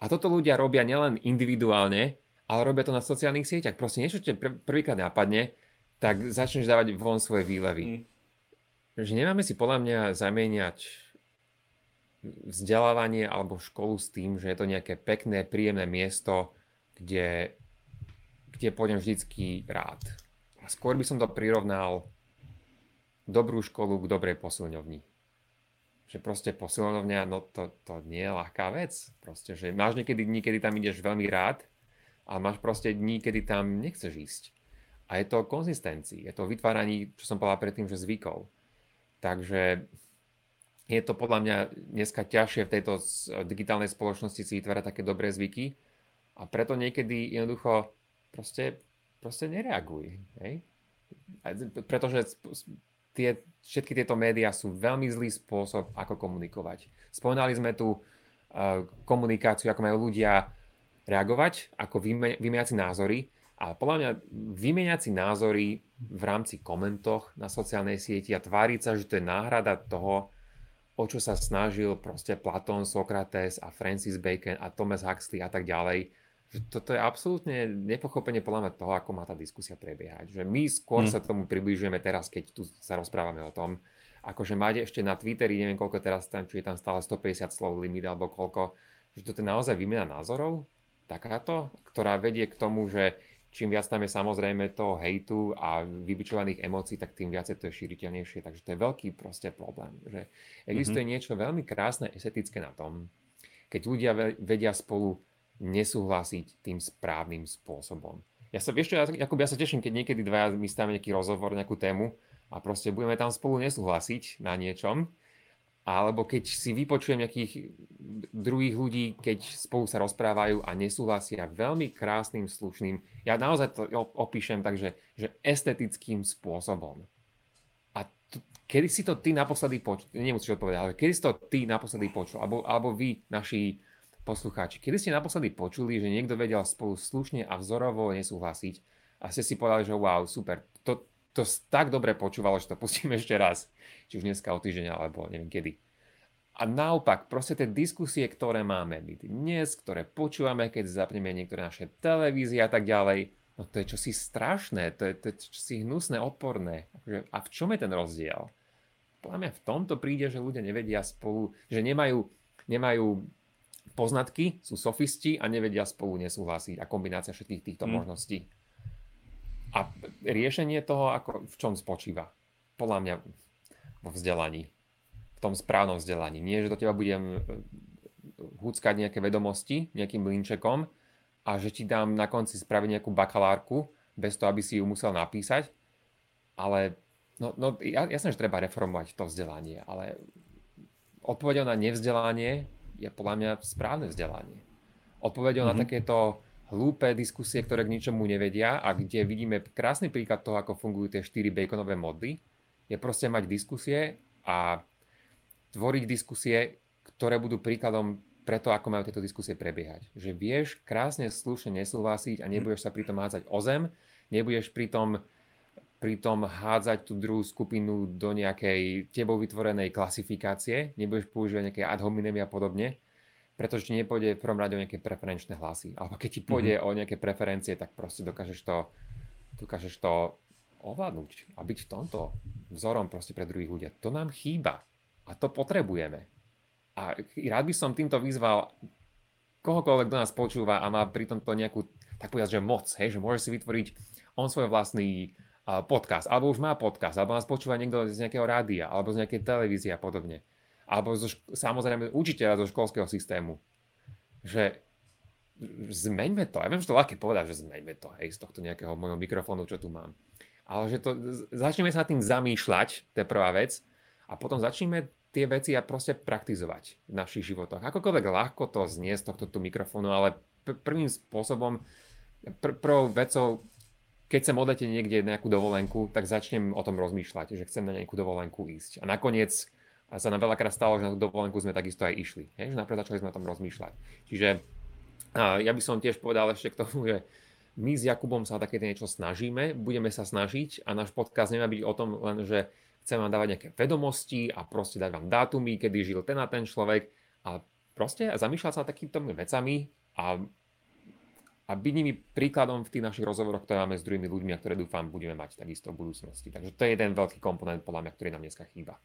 A toto ľudia robia nielen individuálne, ale robia to na sociálnych sieťach. Proste niečo ťa prvýkrát napadne, tak začneš dávať von svoje výlevy. Mm. Že nemáme si podľa mňa zamieňať vzdelávanie alebo školu s tým, že je to nejaké pekné, príjemné miesto, kde, kde pôjdem vždycky rád. A skôr by som to prirovnal dobrú školu k dobrej posilňovni. Že proste posilňovňa, no to, to nie je ľahká vec. Proste, že máš niekedy dní, kedy tam ideš veľmi rád, a máš proste dní, kedy tam nechceš ísť. A je to o konzistencii, je to o vytváraní, čo som povedal predtým, že zvykov. Takže je to podľa mňa dneska ťažšie v tejto digitálnej spoločnosti si vytvárať také dobré zvyky a preto niekedy jednoducho proste, proste nereaguj. Hej? Pretože tie, všetky tieto médiá sú veľmi zlý spôsob, ako komunikovať. Spomínali sme tu uh, komunikáciu, ako majú ľudia reagovať, ako vymeniať si názory. A podľa mňa vymeniať si názory v rámci komentoch na sociálnej sieti a tváriť sa, že to je náhrada toho, o čo sa snažil proste Platón, Sokrates a Francis Bacon a Thomas Huxley a tak ďalej. Že toto je absolútne nepochopenie podľa mňa toho, ako má tá diskusia prebiehať. Že my skôr hmm. sa tomu približujeme teraz, keď tu sa rozprávame o tom. Akože máte ešte na Twitteri, neviem koľko teraz tam, či je tam stále 150 slov limit alebo koľko, že toto je naozaj výmena názorov, takáto, ktorá vedie k tomu, že čím viac tam je samozrejme toho hejtu a vybičovaných emócií, tak tým viacej to je šíriteľnejšie. Takže to je veľký proste problém. Že existuje mm-hmm. niečo veľmi krásne, estetické na tom, keď ľudia vedia spolu nesúhlasiť tým správnym spôsobom. Ja sa, vieš čo, ja, ja sa teším, keď niekedy dvaja my stavíme nejaký rozhovor, nejakú tému a proste budeme tam spolu nesúhlasiť na niečom alebo keď si vypočujem nejakých druhých ľudí, keď spolu sa rozprávajú a nesúhlasia veľmi krásnym, slušným, ja naozaj to opíšem tak, že, že estetickým spôsobom. A t- kedy si to ty naposledy počul, nemusíš odpovedať, ale kedy si to ty naposledy počul, alebo, alebo vy, naši poslucháči, kedy ste naposledy počuli, že niekto vedel spolu slušne a vzorovo nesúhlasiť a ste si povedali, že wow, super, to, tak dobre počúvalo, že to pustíme ešte raz či už dneska o týždeň, alebo neviem kedy. A naopak, proste tie diskusie, ktoré máme my dnes, ktoré počúvame, keď zapneme niektoré naše televízie a tak ďalej, no to je čosi strašné, to je, to je čosi hnusné, odporné. A v čom je ten rozdiel? Podľa mňa v tomto príde, že ľudia nevedia spolu, že nemajú, nemajú poznatky, sú sofisti a nevedia spolu nesúhlasiť a kombinácia všetkých týchto hmm. možností. A riešenie toho, ako, v čom spočíva? Podľa mňa vo vzdelaní. tom správnom vzdelaní. Nie, že do teba budem húckať nejaké vedomosti nejakým linčekom a že ti dám na konci spraviť nejakú bakalárku bez toho, aby si ju musel napísať. Ale no, no jasné, že treba reformovať to vzdelanie, ale odpovedou na nevzdelanie je podľa mňa správne vzdelanie. Odpovedou mm-hmm. na mhm. takéto hlúpe diskusie, ktoré k ničomu nevedia a kde vidíme krásny príklad toho, ako fungujú tie 4 baconové mody, je proste mať diskusie a tvoriť diskusie, ktoré budú príkladom pre to, ako majú tieto diskusie prebiehať. Že vieš krásne, slušne nesúhlasiť a nebudeš sa pritom hádzať o zem, nebudeš pritom, pritom hádzať tú druhú skupinu do nejakej tebou vytvorenej klasifikácie, nebudeš používať nejaké ad hominem a podobne, pretože ti nepôjde v prvom rade o nejaké preferenčné hlasy. Alebo keď ti pôjde mm-hmm. o nejaké preferencie, tak proste dokážeš to, dokážeš to ovládnuť a byť v tomto vzorom proste pre druhých ľudia. To nám chýba a to potrebujeme. A rád by som týmto vyzval kohokoľvek, kto nás počúva a má pri tomto nejakú, tak povedať, že moc, hej, že môže si vytvoriť on svoj vlastný podcast, alebo už má podcast, alebo nás počúva niekto z nejakého rádia, alebo z nejakej televízie a podobne alebo zo, samozrejme učiteľa zo školského systému, že zmeňme to. Ja viem, že to ľahké povedať, že zmeňme to, hej, z tohto nejakého môjho mikrofónu, čo tu mám. Ale že to, začneme sa nad tým zamýšľať, to je prvá vec, a potom začneme tie veci a proste praktizovať v našich životoch. Akokoľvek ľahko to znie z tohto tu mikrofónu, ale pr- prvým spôsobom, pr- prvou vecou, keď chcem odletieť niekde nejakú dovolenku, tak začnem o tom rozmýšľať, že chcem na nejakú dovolenku ísť. A nakoniec a sa nám veľakrát stalo, že na tú dovolenku sme takisto aj išli. Hej? Že napríklad začali sme o tom rozmýšľať. Čiže ja by som tiež povedal ešte k tomu, že my s Jakubom sa také niečo snažíme, budeme sa snažiť a náš podcast nemá byť o tom len, že chceme vám dávať nejaké vedomosti a proste dať vám dátumy, kedy žil ten a ten človek a proste zamýšľať sa takýmito vecami a, a byť nimi príkladom v tých našich rozhovoroch, ktoré máme s druhými ľuďmi a ktoré dúfam budeme mať takisto v budúcnosti. Takže to je jeden veľký komponent podľa mňa, ktorý nám dneska chýba.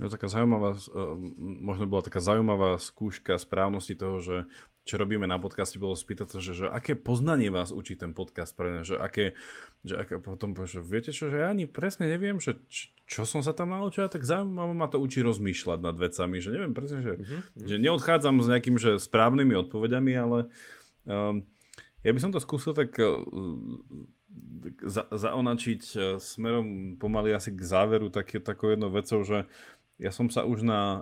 No, taká zaujímavá, e, možno bola taká zaujímavá skúška správnosti toho, že čo robíme na podcaste, bolo spýtať sa, že, že aké poznanie vás učí ten podcast pre že aké, že aké, potom že viete čo, že ja ani presne neviem, že čo som sa tam naučil, tak zaujímavé ma to učí rozmýšľať nad vecami, že neviem presne, že, uh-huh. že neodchádzam s nejakým, že správnymi odpovediami, ale um, ja by som to skúsil tak uh, za, zaonačiť uh, smerom pomaly asi k záveru také, takou jednou vecou, že ja som sa už na uh,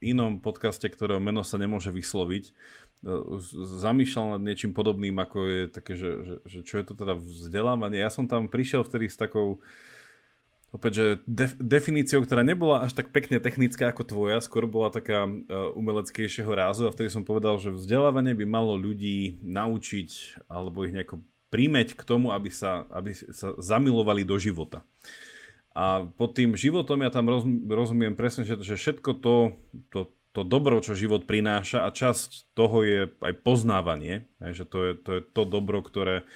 inom podcaste, ktorého meno sa nemôže vysloviť, uh, zamýšľal nad niečím podobným, ako je také, že, že, že čo je to teda vzdelávanie. Ja som tam prišiel vtedy s takou opäť, že def, definíciou, ktorá nebola až tak pekne technická ako tvoja, skôr bola taká uh, umeleckejšieho rázu a vtedy som povedal, že vzdelávanie by malo ľudí naučiť alebo ich nejako prímeť k tomu, aby sa, aby sa zamilovali do života. A pod tým životom ja tam rozumiem presne, že, všetko to, to, to dobro, čo život prináša a časť toho je aj poznávanie, že to je to, je to dobro, ktoré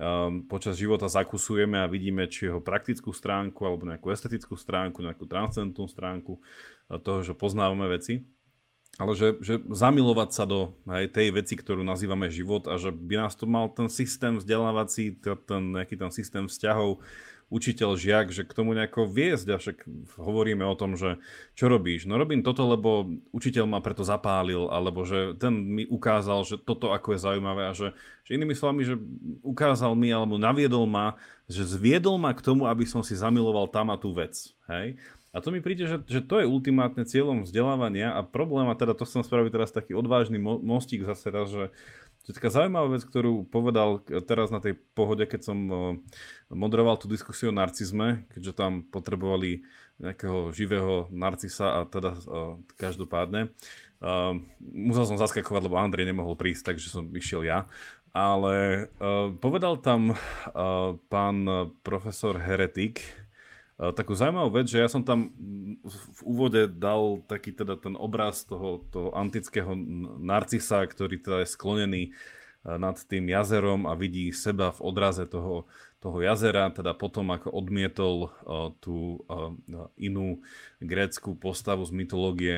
um, počas života zakusujeme a vidíme či jeho praktickú stránku alebo nejakú estetickú stránku, nejakú transcendentnú stránku toho, že poznávame veci. Ale že, že zamilovať sa do aj tej veci, ktorú nazývame život a že by nás to mal ten systém vzdelávací, ten, nejaký ten systém vzťahov učiteľ, žiak, že k tomu nejako viesť a však hovoríme o tom, že čo robíš? No robím toto, lebo učiteľ ma preto zapálil, alebo že ten mi ukázal, že toto ako je zaujímavé a že, že inými slovami, že ukázal mi alebo naviedol ma, že zviedol ma k tomu, aby som si zamiloval tam a tú vec. Hej? A to mi príde, že, že to je ultimátne cieľom vzdelávania a problém, a teda to som spravil teraz taký odvážny mo- mostík zase raz, že to je taká zaujímavá vec, ktorú povedal teraz na tej pohode, keď som moderoval tú diskusiu o narcizme, keďže tam potrebovali nejakého živého narcisa a teda každopádne. Musel som zaskakovať, lebo Andrej nemohol prísť, takže som išiel ja. Ale povedal tam pán profesor Heretik, Eh, takú zaujímavú vec, že ja som tam v úvode dal taký teda ten obraz toho, toho antického narcisa, ktorý teda je sklonený eh, nad tým jazerom a vidí seba v odraze toho, toho jazera, teda potom ako odmietol uh, tú inú grécku postavu z mytológie,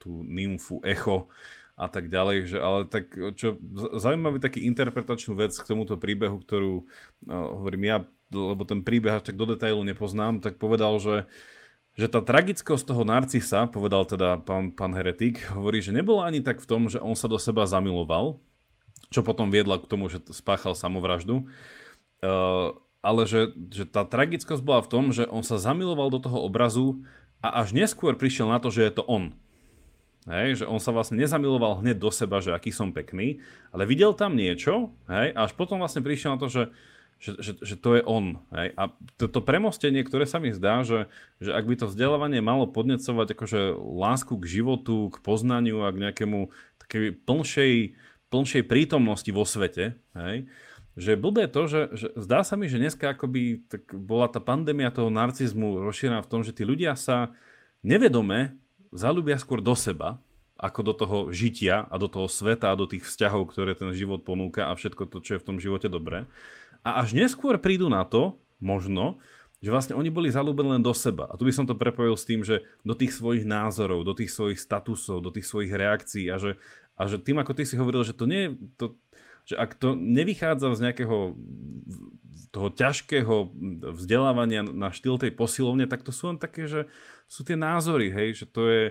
tú nymfu Echo a tak ďalej, že ale tak čo zaujímavý taký interpretačnú vec k tomuto príbehu, ktorú uh, hovorím ja lebo ten príbeh až tak do detailu nepoznám, tak povedal, že že tá tragickosť toho narcisa, povedal teda pán, pán Heretik, hovorí, že nebolo ani tak v tom, že on sa do seba zamiloval, čo potom viedla k tomu, že spáchal samovraždu, uh, ale že, že tá tragickosť bola v tom, že on sa zamiloval do toho obrazu a až neskôr prišiel na to, že je to on. Hej, že on sa vlastne nezamiloval hneď do seba, že aký som pekný, ale videl tam niečo hej, a až potom vlastne prišiel na to, že, že, že, že to je on. Hej. A to premostenie, ktoré sa mi zdá, že, že ak by to vzdelávanie malo podnecovať akože lásku k životu, k poznaniu a k nejakému takej plnšej, plnšej prítomnosti vo svete, hej, že blbé to, že, že zdá sa mi, že dneska akoby tak bola tá pandémia toho narcizmu rozšírená v tom, že tí ľudia sa nevedome zalúbia skôr do seba, ako do toho žitia a do toho sveta a do tých vzťahov, ktoré ten život ponúka a všetko to, čo je v tom živote dobré. A až neskôr prídu na to, možno, že vlastne oni boli zalúbení len do seba. A tu by som to prepojil s tým, že do tých svojich názorov, do tých svojich statusov, do tých svojich reakcií a že, a že tým, ako ty si hovoril, že to nie to, že ak to nevychádza z nejakého toho ťažkého vzdelávania na štýl tej posilovne, tak to sú len také, že sú tie názory, hej, že to je,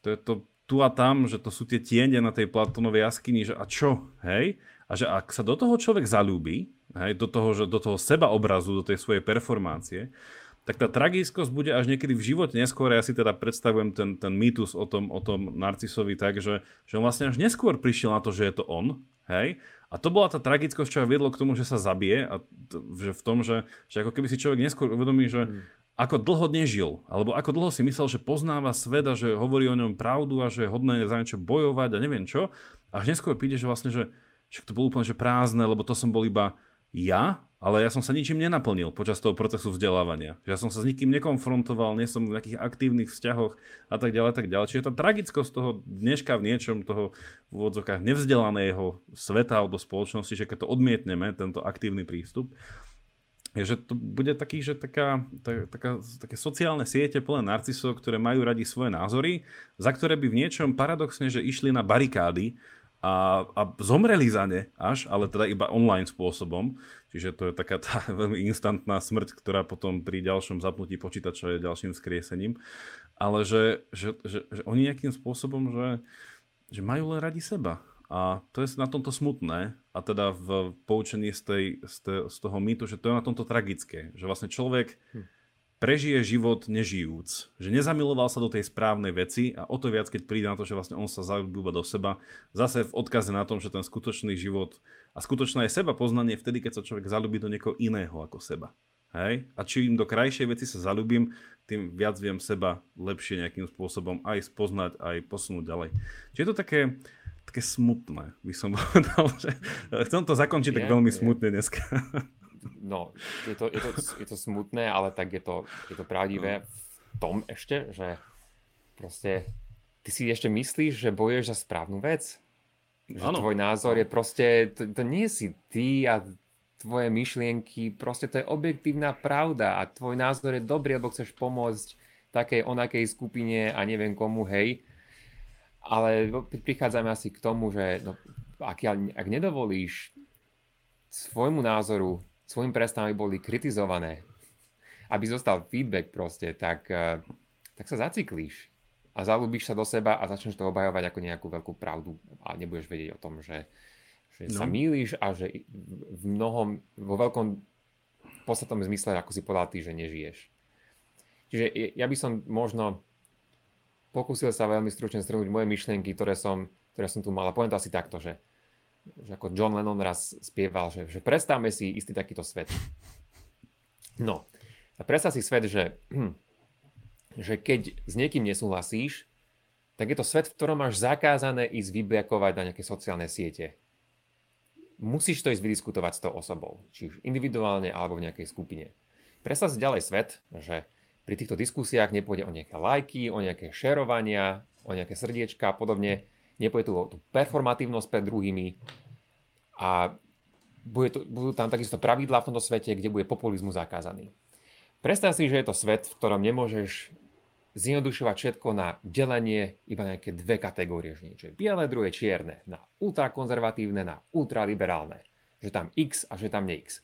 to je to tu a tam, že to sú tie tiene na tej Platónovej jaskyni, že a čo, hej? A že ak sa do toho človek zalúbi, hej, do toho, že do toho seba obrazu, do tej svojej performácie, tak tá tragickosť bude až niekedy v živote neskôr. Ja si teda predstavujem ten, ten mýtus o tom, o tom Narcisovi tak, že, že on vlastne až neskôr prišiel na to, že je to on, hej? A to bola tá tragickosť, čo viedlo k tomu, že sa zabije a t- že v tom, že, že ako keby si človek neskôr uvedomí, že, hmm ako dlho nežil, alebo ako dlho si myslel, že poznáva svet a že hovorí o ňom pravdu a že je hodné za niečo bojovať a neviem čo. Až neskôr príde, že vlastne, že však to bolo úplne že prázdne, lebo to som bol iba ja, ale ja som sa ničím nenaplnil počas toho procesu vzdelávania. Ja som sa s nikým nekonfrontoval, nie som v nejakých aktívnych vzťahoch a tak ďalej, tak ďalej. Čiže tá tragickosť toho dneška v niečom, toho v úvodzokách nevzdelaného sveta alebo spoločnosti, že keď to odmietneme, tento aktívny prístup, je, že to bude taký, že taká, tak, taká, také sociálne siete plné narcisov, ktoré majú radi svoje názory, za ktoré by v niečom paradoxne, že išli na barikády a, a zomreli za ne až, ale teda iba online spôsobom. Čiže to je taká tá veľmi instantná smrť, ktorá potom pri ďalšom zapnutí počítača je ďalším skriesením. Ale že, že, že, že oni nejakým spôsobom, že, že majú len radi seba a to je na tomto smutné a teda v poučení z, tej, z, tej, z toho mýtu, že to je na tomto tragické, že vlastne človek hm. Prežije život nežijúc, že nezamiloval sa do tej správnej veci a o to viac, keď príde na to, že vlastne on sa zalúba do seba, zase v odkaze na tom, že ten skutočný život a skutočné je seba poznanie vtedy, keď sa človek zalúbi do niekoho iného ako seba. Hej? A čím do krajšej veci sa zalúbim, tým viac viem seba lepšie nejakým spôsobom aj spoznať, aj posunúť ďalej. Čiže je to také, také smutné, by som povedal. Že... Chcem to zakončiť je, tak veľmi je. smutne dneska. No, je to, je, to, je to smutné, ale tak je to, je to pravdivé v tom ešte, že proste ty si ešte myslíš, že bojuješ za správnu vec? Že ano. tvoj názor je proste, to, to nie si ty a tvoje myšlienky, proste to je objektívna pravda a tvoj názor je dobrý, lebo chceš pomôcť takej onakej skupine a neviem komu, hej ale prichádzame asi k tomu, že no, ak, ak nedovolíš svojmu názoru, svojim predstavám, aby boli kritizované, aby zostal feedback proste, tak, eh, tak sa zaciklíš a zalúbíš sa do seba a začneš to obhajovať ako nejakú veľkú pravdu a nebudeš vedieť o tom, že, že no. sa mýliš a že v mnohom, vo veľkom podstatnom zmysle, ako si povedal ty, že nežiješ. Čiže ja by som možno pokúsil sa veľmi stručne zhrnúť moje myšlienky, ktoré som, ktoré som tu mal. Poviem to asi takto, že, že ako John Lennon raz spieval, že, že predstavme si istý takýto svet. No, a predstav si svet, že, že keď s niekým nesúhlasíš, tak je to svet, v ktorom máš zakázané ísť vybliakovať na nejaké sociálne siete. Musíš to ísť vydiskutovať s tou osobou, či už individuálne alebo v nejakej skupine. Predstav si ďalej svet, že pri týchto diskusiách nepôjde o nejaké lajky, o nejaké šerovania, o nejaké srdiečka a podobne. Nepôjde tu o tú performatívnosť pred druhými a bude tu, budú tam takisto pravidlá v tomto svete, kde bude populizmu zakázaný. Predstav si, že je to svet, v ktorom nemôžeš zjednodušovať všetko na delenie iba nejaké dve kategórie, že niečo je biele, druhé čierne, na ultrakonzervatívne, na ultraliberálne, že tam X a že tam nie X.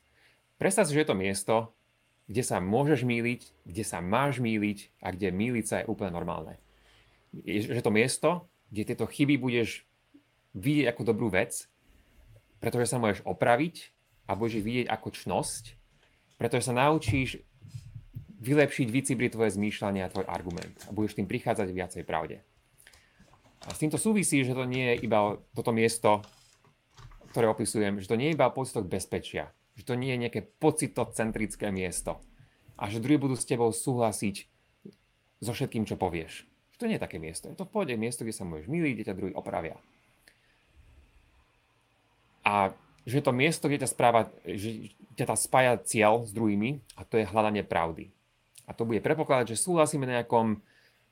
Predstav si, že je to miesto, kde sa môžeš míliť, kde sa máš míliť a kde míliť sa je úplne normálne. Je, že to miesto, kde tieto chyby budeš vidieť ako dobrú vec, pretože sa môžeš opraviť a budeš ich vidieť ako čnosť, pretože sa naučíš vylepšiť, vycibriť tvoje zmýšľanie a tvoj argument a budeš tým prichádzať viacej pravde. A s týmto súvisí, že to nie je iba toto miesto, ktoré opisujem, že to nie je iba pocitok bezpečia, že to nie je nejaké pocitocentrické miesto a že druhí budú s tebou súhlasiť so všetkým, čo povieš. To nie je také miesto. Je to v pohode miesto, kde sa môžeš miliť, kde ťa druhý opravia. A že je to miesto, kde ťa správa, že ťa tá spája cieľ s druhými a to je hľadanie pravdy. A to bude predpokladať, že súhlasíme na, nejakom,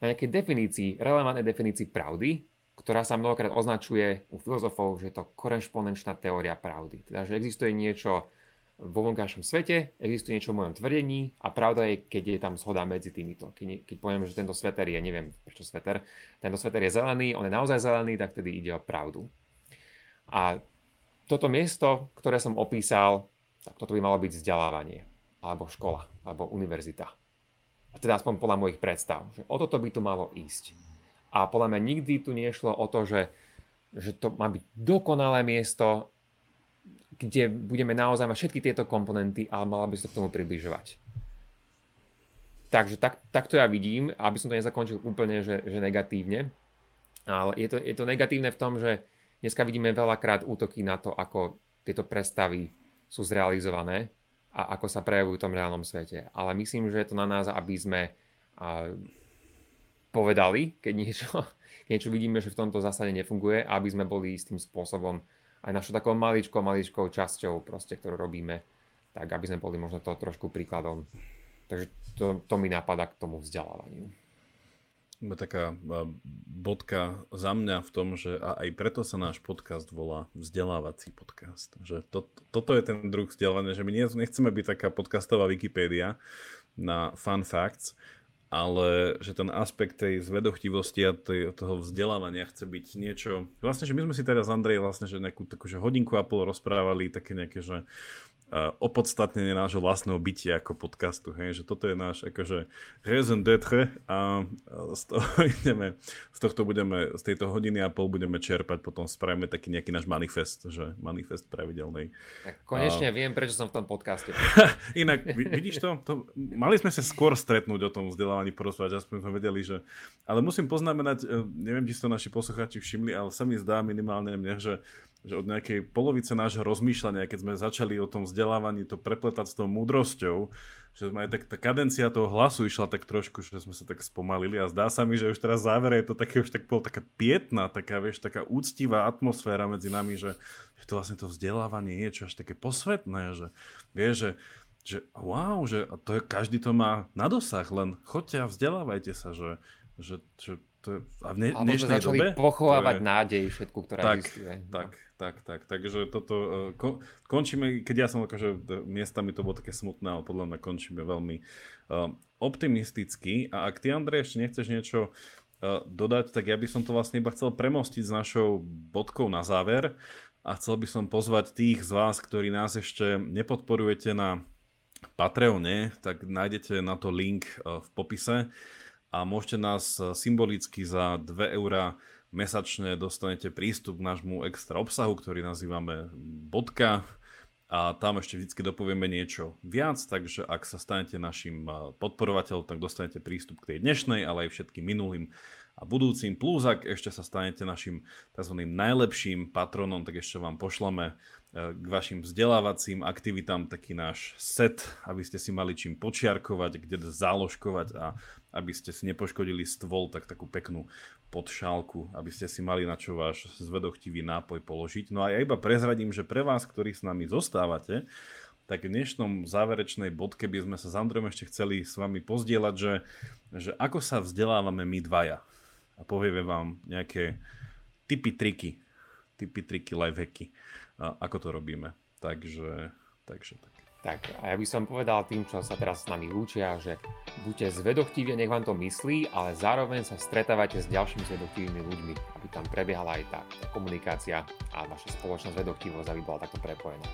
na nejakej definícii, relevantnej definícii pravdy, ktorá sa mnohokrát označuje u filozofov, že je to korešpondenčná teória pravdy. Teda, že existuje niečo vo vonkajšom svete, existuje niečo v mojom tvrdení a pravda je, keď je tam zhoda medzi týmito. Keď, keď poviem, že tento sveter je, neviem prečo sveter, tento sveter je zelený, on je naozaj zelený, tak tedy ide o pravdu. A toto miesto, ktoré som opísal, tak toto by malo byť vzdelávanie, alebo škola, alebo univerzita. A teda aspoň podľa mojich predstav. Že o toto by tu malo ísť. A podľa mňa nikdy tu nešlo o to, že, že to má byť dokonalé miesto, kde budeme naozaj mať všetky tieto komponenty, ale mala by sa k tomu približovať. Takže tak, tak to ja vidím, aby som to nezakončil úplne, že, že negatívne. Ale je to, je to negatívne v tom, že dneska vidíme veľakrát útoky na to, ako tieto predstavy sú zrealizované a ako sa prejavujú v tom reálnom svete. Ale myslím, že je to na nás, aby sme povedali, keď niečo, niečo vidíme, že v tomto zásade nefunguje, aby sme boli istým spôsobom aj našou takou maličkou, maličkou časťou, proste, ktorú robíme, tak aby sme boli možno to trošku príkladom. Takže to, to mi napadá k tomu vzdelávaniu. Taká bodka za mňa v tom, že a aj preto sa náš podcast volá vzdelávací podcast. Že to, toto je ten druh vzdelávania, že my nechceme byť taká podcastová Wikipédia na fun facts, ale že ten aspekt tej zvedochtivosti a tej, toho vzdelávania chce byť niečo... Vlastne, že my sme si teraz, Andrej, vlastne, že nejakú takú, že hodinku a pol rozprávali také nejaké, že opodstatnenie nášho vlastného bytia ako podcastu, hej, že toto je náš akože raison d'être a z toho ideme, z tohto budeme, z tejto hodiny a pol budeme čerpať, potom spravíme taký nejaký náš manifest, že manifest pravidelnej. Tak konečne a... viem, prečo som v tom podcaste. Inak, vidíš to? to? Mali sme sa skôr stretnúť o tom vzdelávaní, porozprávať, aspoň sme vedeli, že... Ale musím poznamenať, e, neviem, či ste to naši poslucháči všimli, ale sa mi zdá minimálne mne, že že od nejakej polovice nášho rozmýšľania, keď sme začali o tom vzdelávaní to prepletať s tou múdrosťou, že aj tak, tá kadencia toho hlasu išla tak trošku, že sme sa tak spomalili a zdá sa mi, že už teraz závere je to také už tak bol taká pietná, taká, vieš, taká úctivá atmosféra medzi nami, že, že to vlastne to vzdelávanie je čo až také posvetné, že vieš, že že wow, že to je, každý to má na dosah, len choďte a vzdelávajte sa, že, že, že to je, a v ne, Alebo dnešnej dobe... pochovávať je, nádej všetku, ktorá tak, existuje. Tak, tak, tak. Takže toto uh, kon, končíme, keď ja som akože miestami to bolo také smutné, ale podľa mňa končíme veľmi uh, optimisticky. A ak ty, Andrej, ešte nechceš niečo uh, dodať, tak ja by som to vlastne iba chcel premostiť s našou bodkou na záver a chcel by som pozvať tých z vás, ktorí nás ešte nepodporujete na Patreone, tak nájdete na to link uh, v popise a môžete nás e, symbolicky za 2 eurá mesačne dostanete prístup k nášmu extra obsahu, ktorý nazývame bodka a tam ešte vždy dopovieme niečo viac, takže ak sa stanete našim e, podporovateľom, tak dostanete prístup k tej dnešnej, ale aj všetkým minulým a budúcim. Plus, ak ešte sa stanete našim tzv. najlepším patronom, tak ešte vám pošlame k vašim vzdelávacím aktivitám taký náš set, aby ste si mali čím počiarkovať, kde záložkovať a aby ste si nepoškodili stôl, tak takú peknú podšálku, aby ste si mali na čo váš zvedochtivý nápoj položiť. No a ja iba prezradím, že pre vás, ktorí s nami zostávate, tak v dnešnom záverečnej bodke by sme sa s Andrejom ešte chceli s vami pozdieľať, že, že ako sa vzdelávame my dvaja. A povieme vám nejaké typy, triky, typy, triky, lifehacky ako to robíme. Takže, takže tak. A ja by som povedal tým, čo sa teraz s nami lúčia, že buďte zvedochtiví, nech vám to myslí, ale zároveň sa stretávajte s ďalšími zvedochtivými ľuďmi, aby tam prebiehala aj tá, tá komunikácia a vaša spoločná zvedochtivosť, aby bola takto prepojená.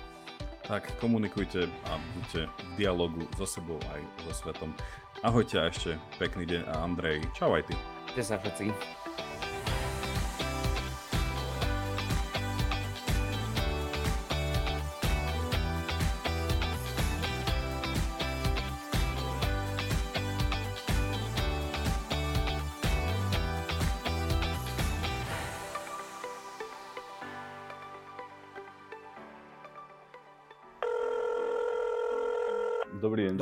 tak komunikujte a buďte v dialogu so sebou aj so svetom. Ahojte a ešte pekný deň a Andrej, čau aj ty. Kde sa všetci.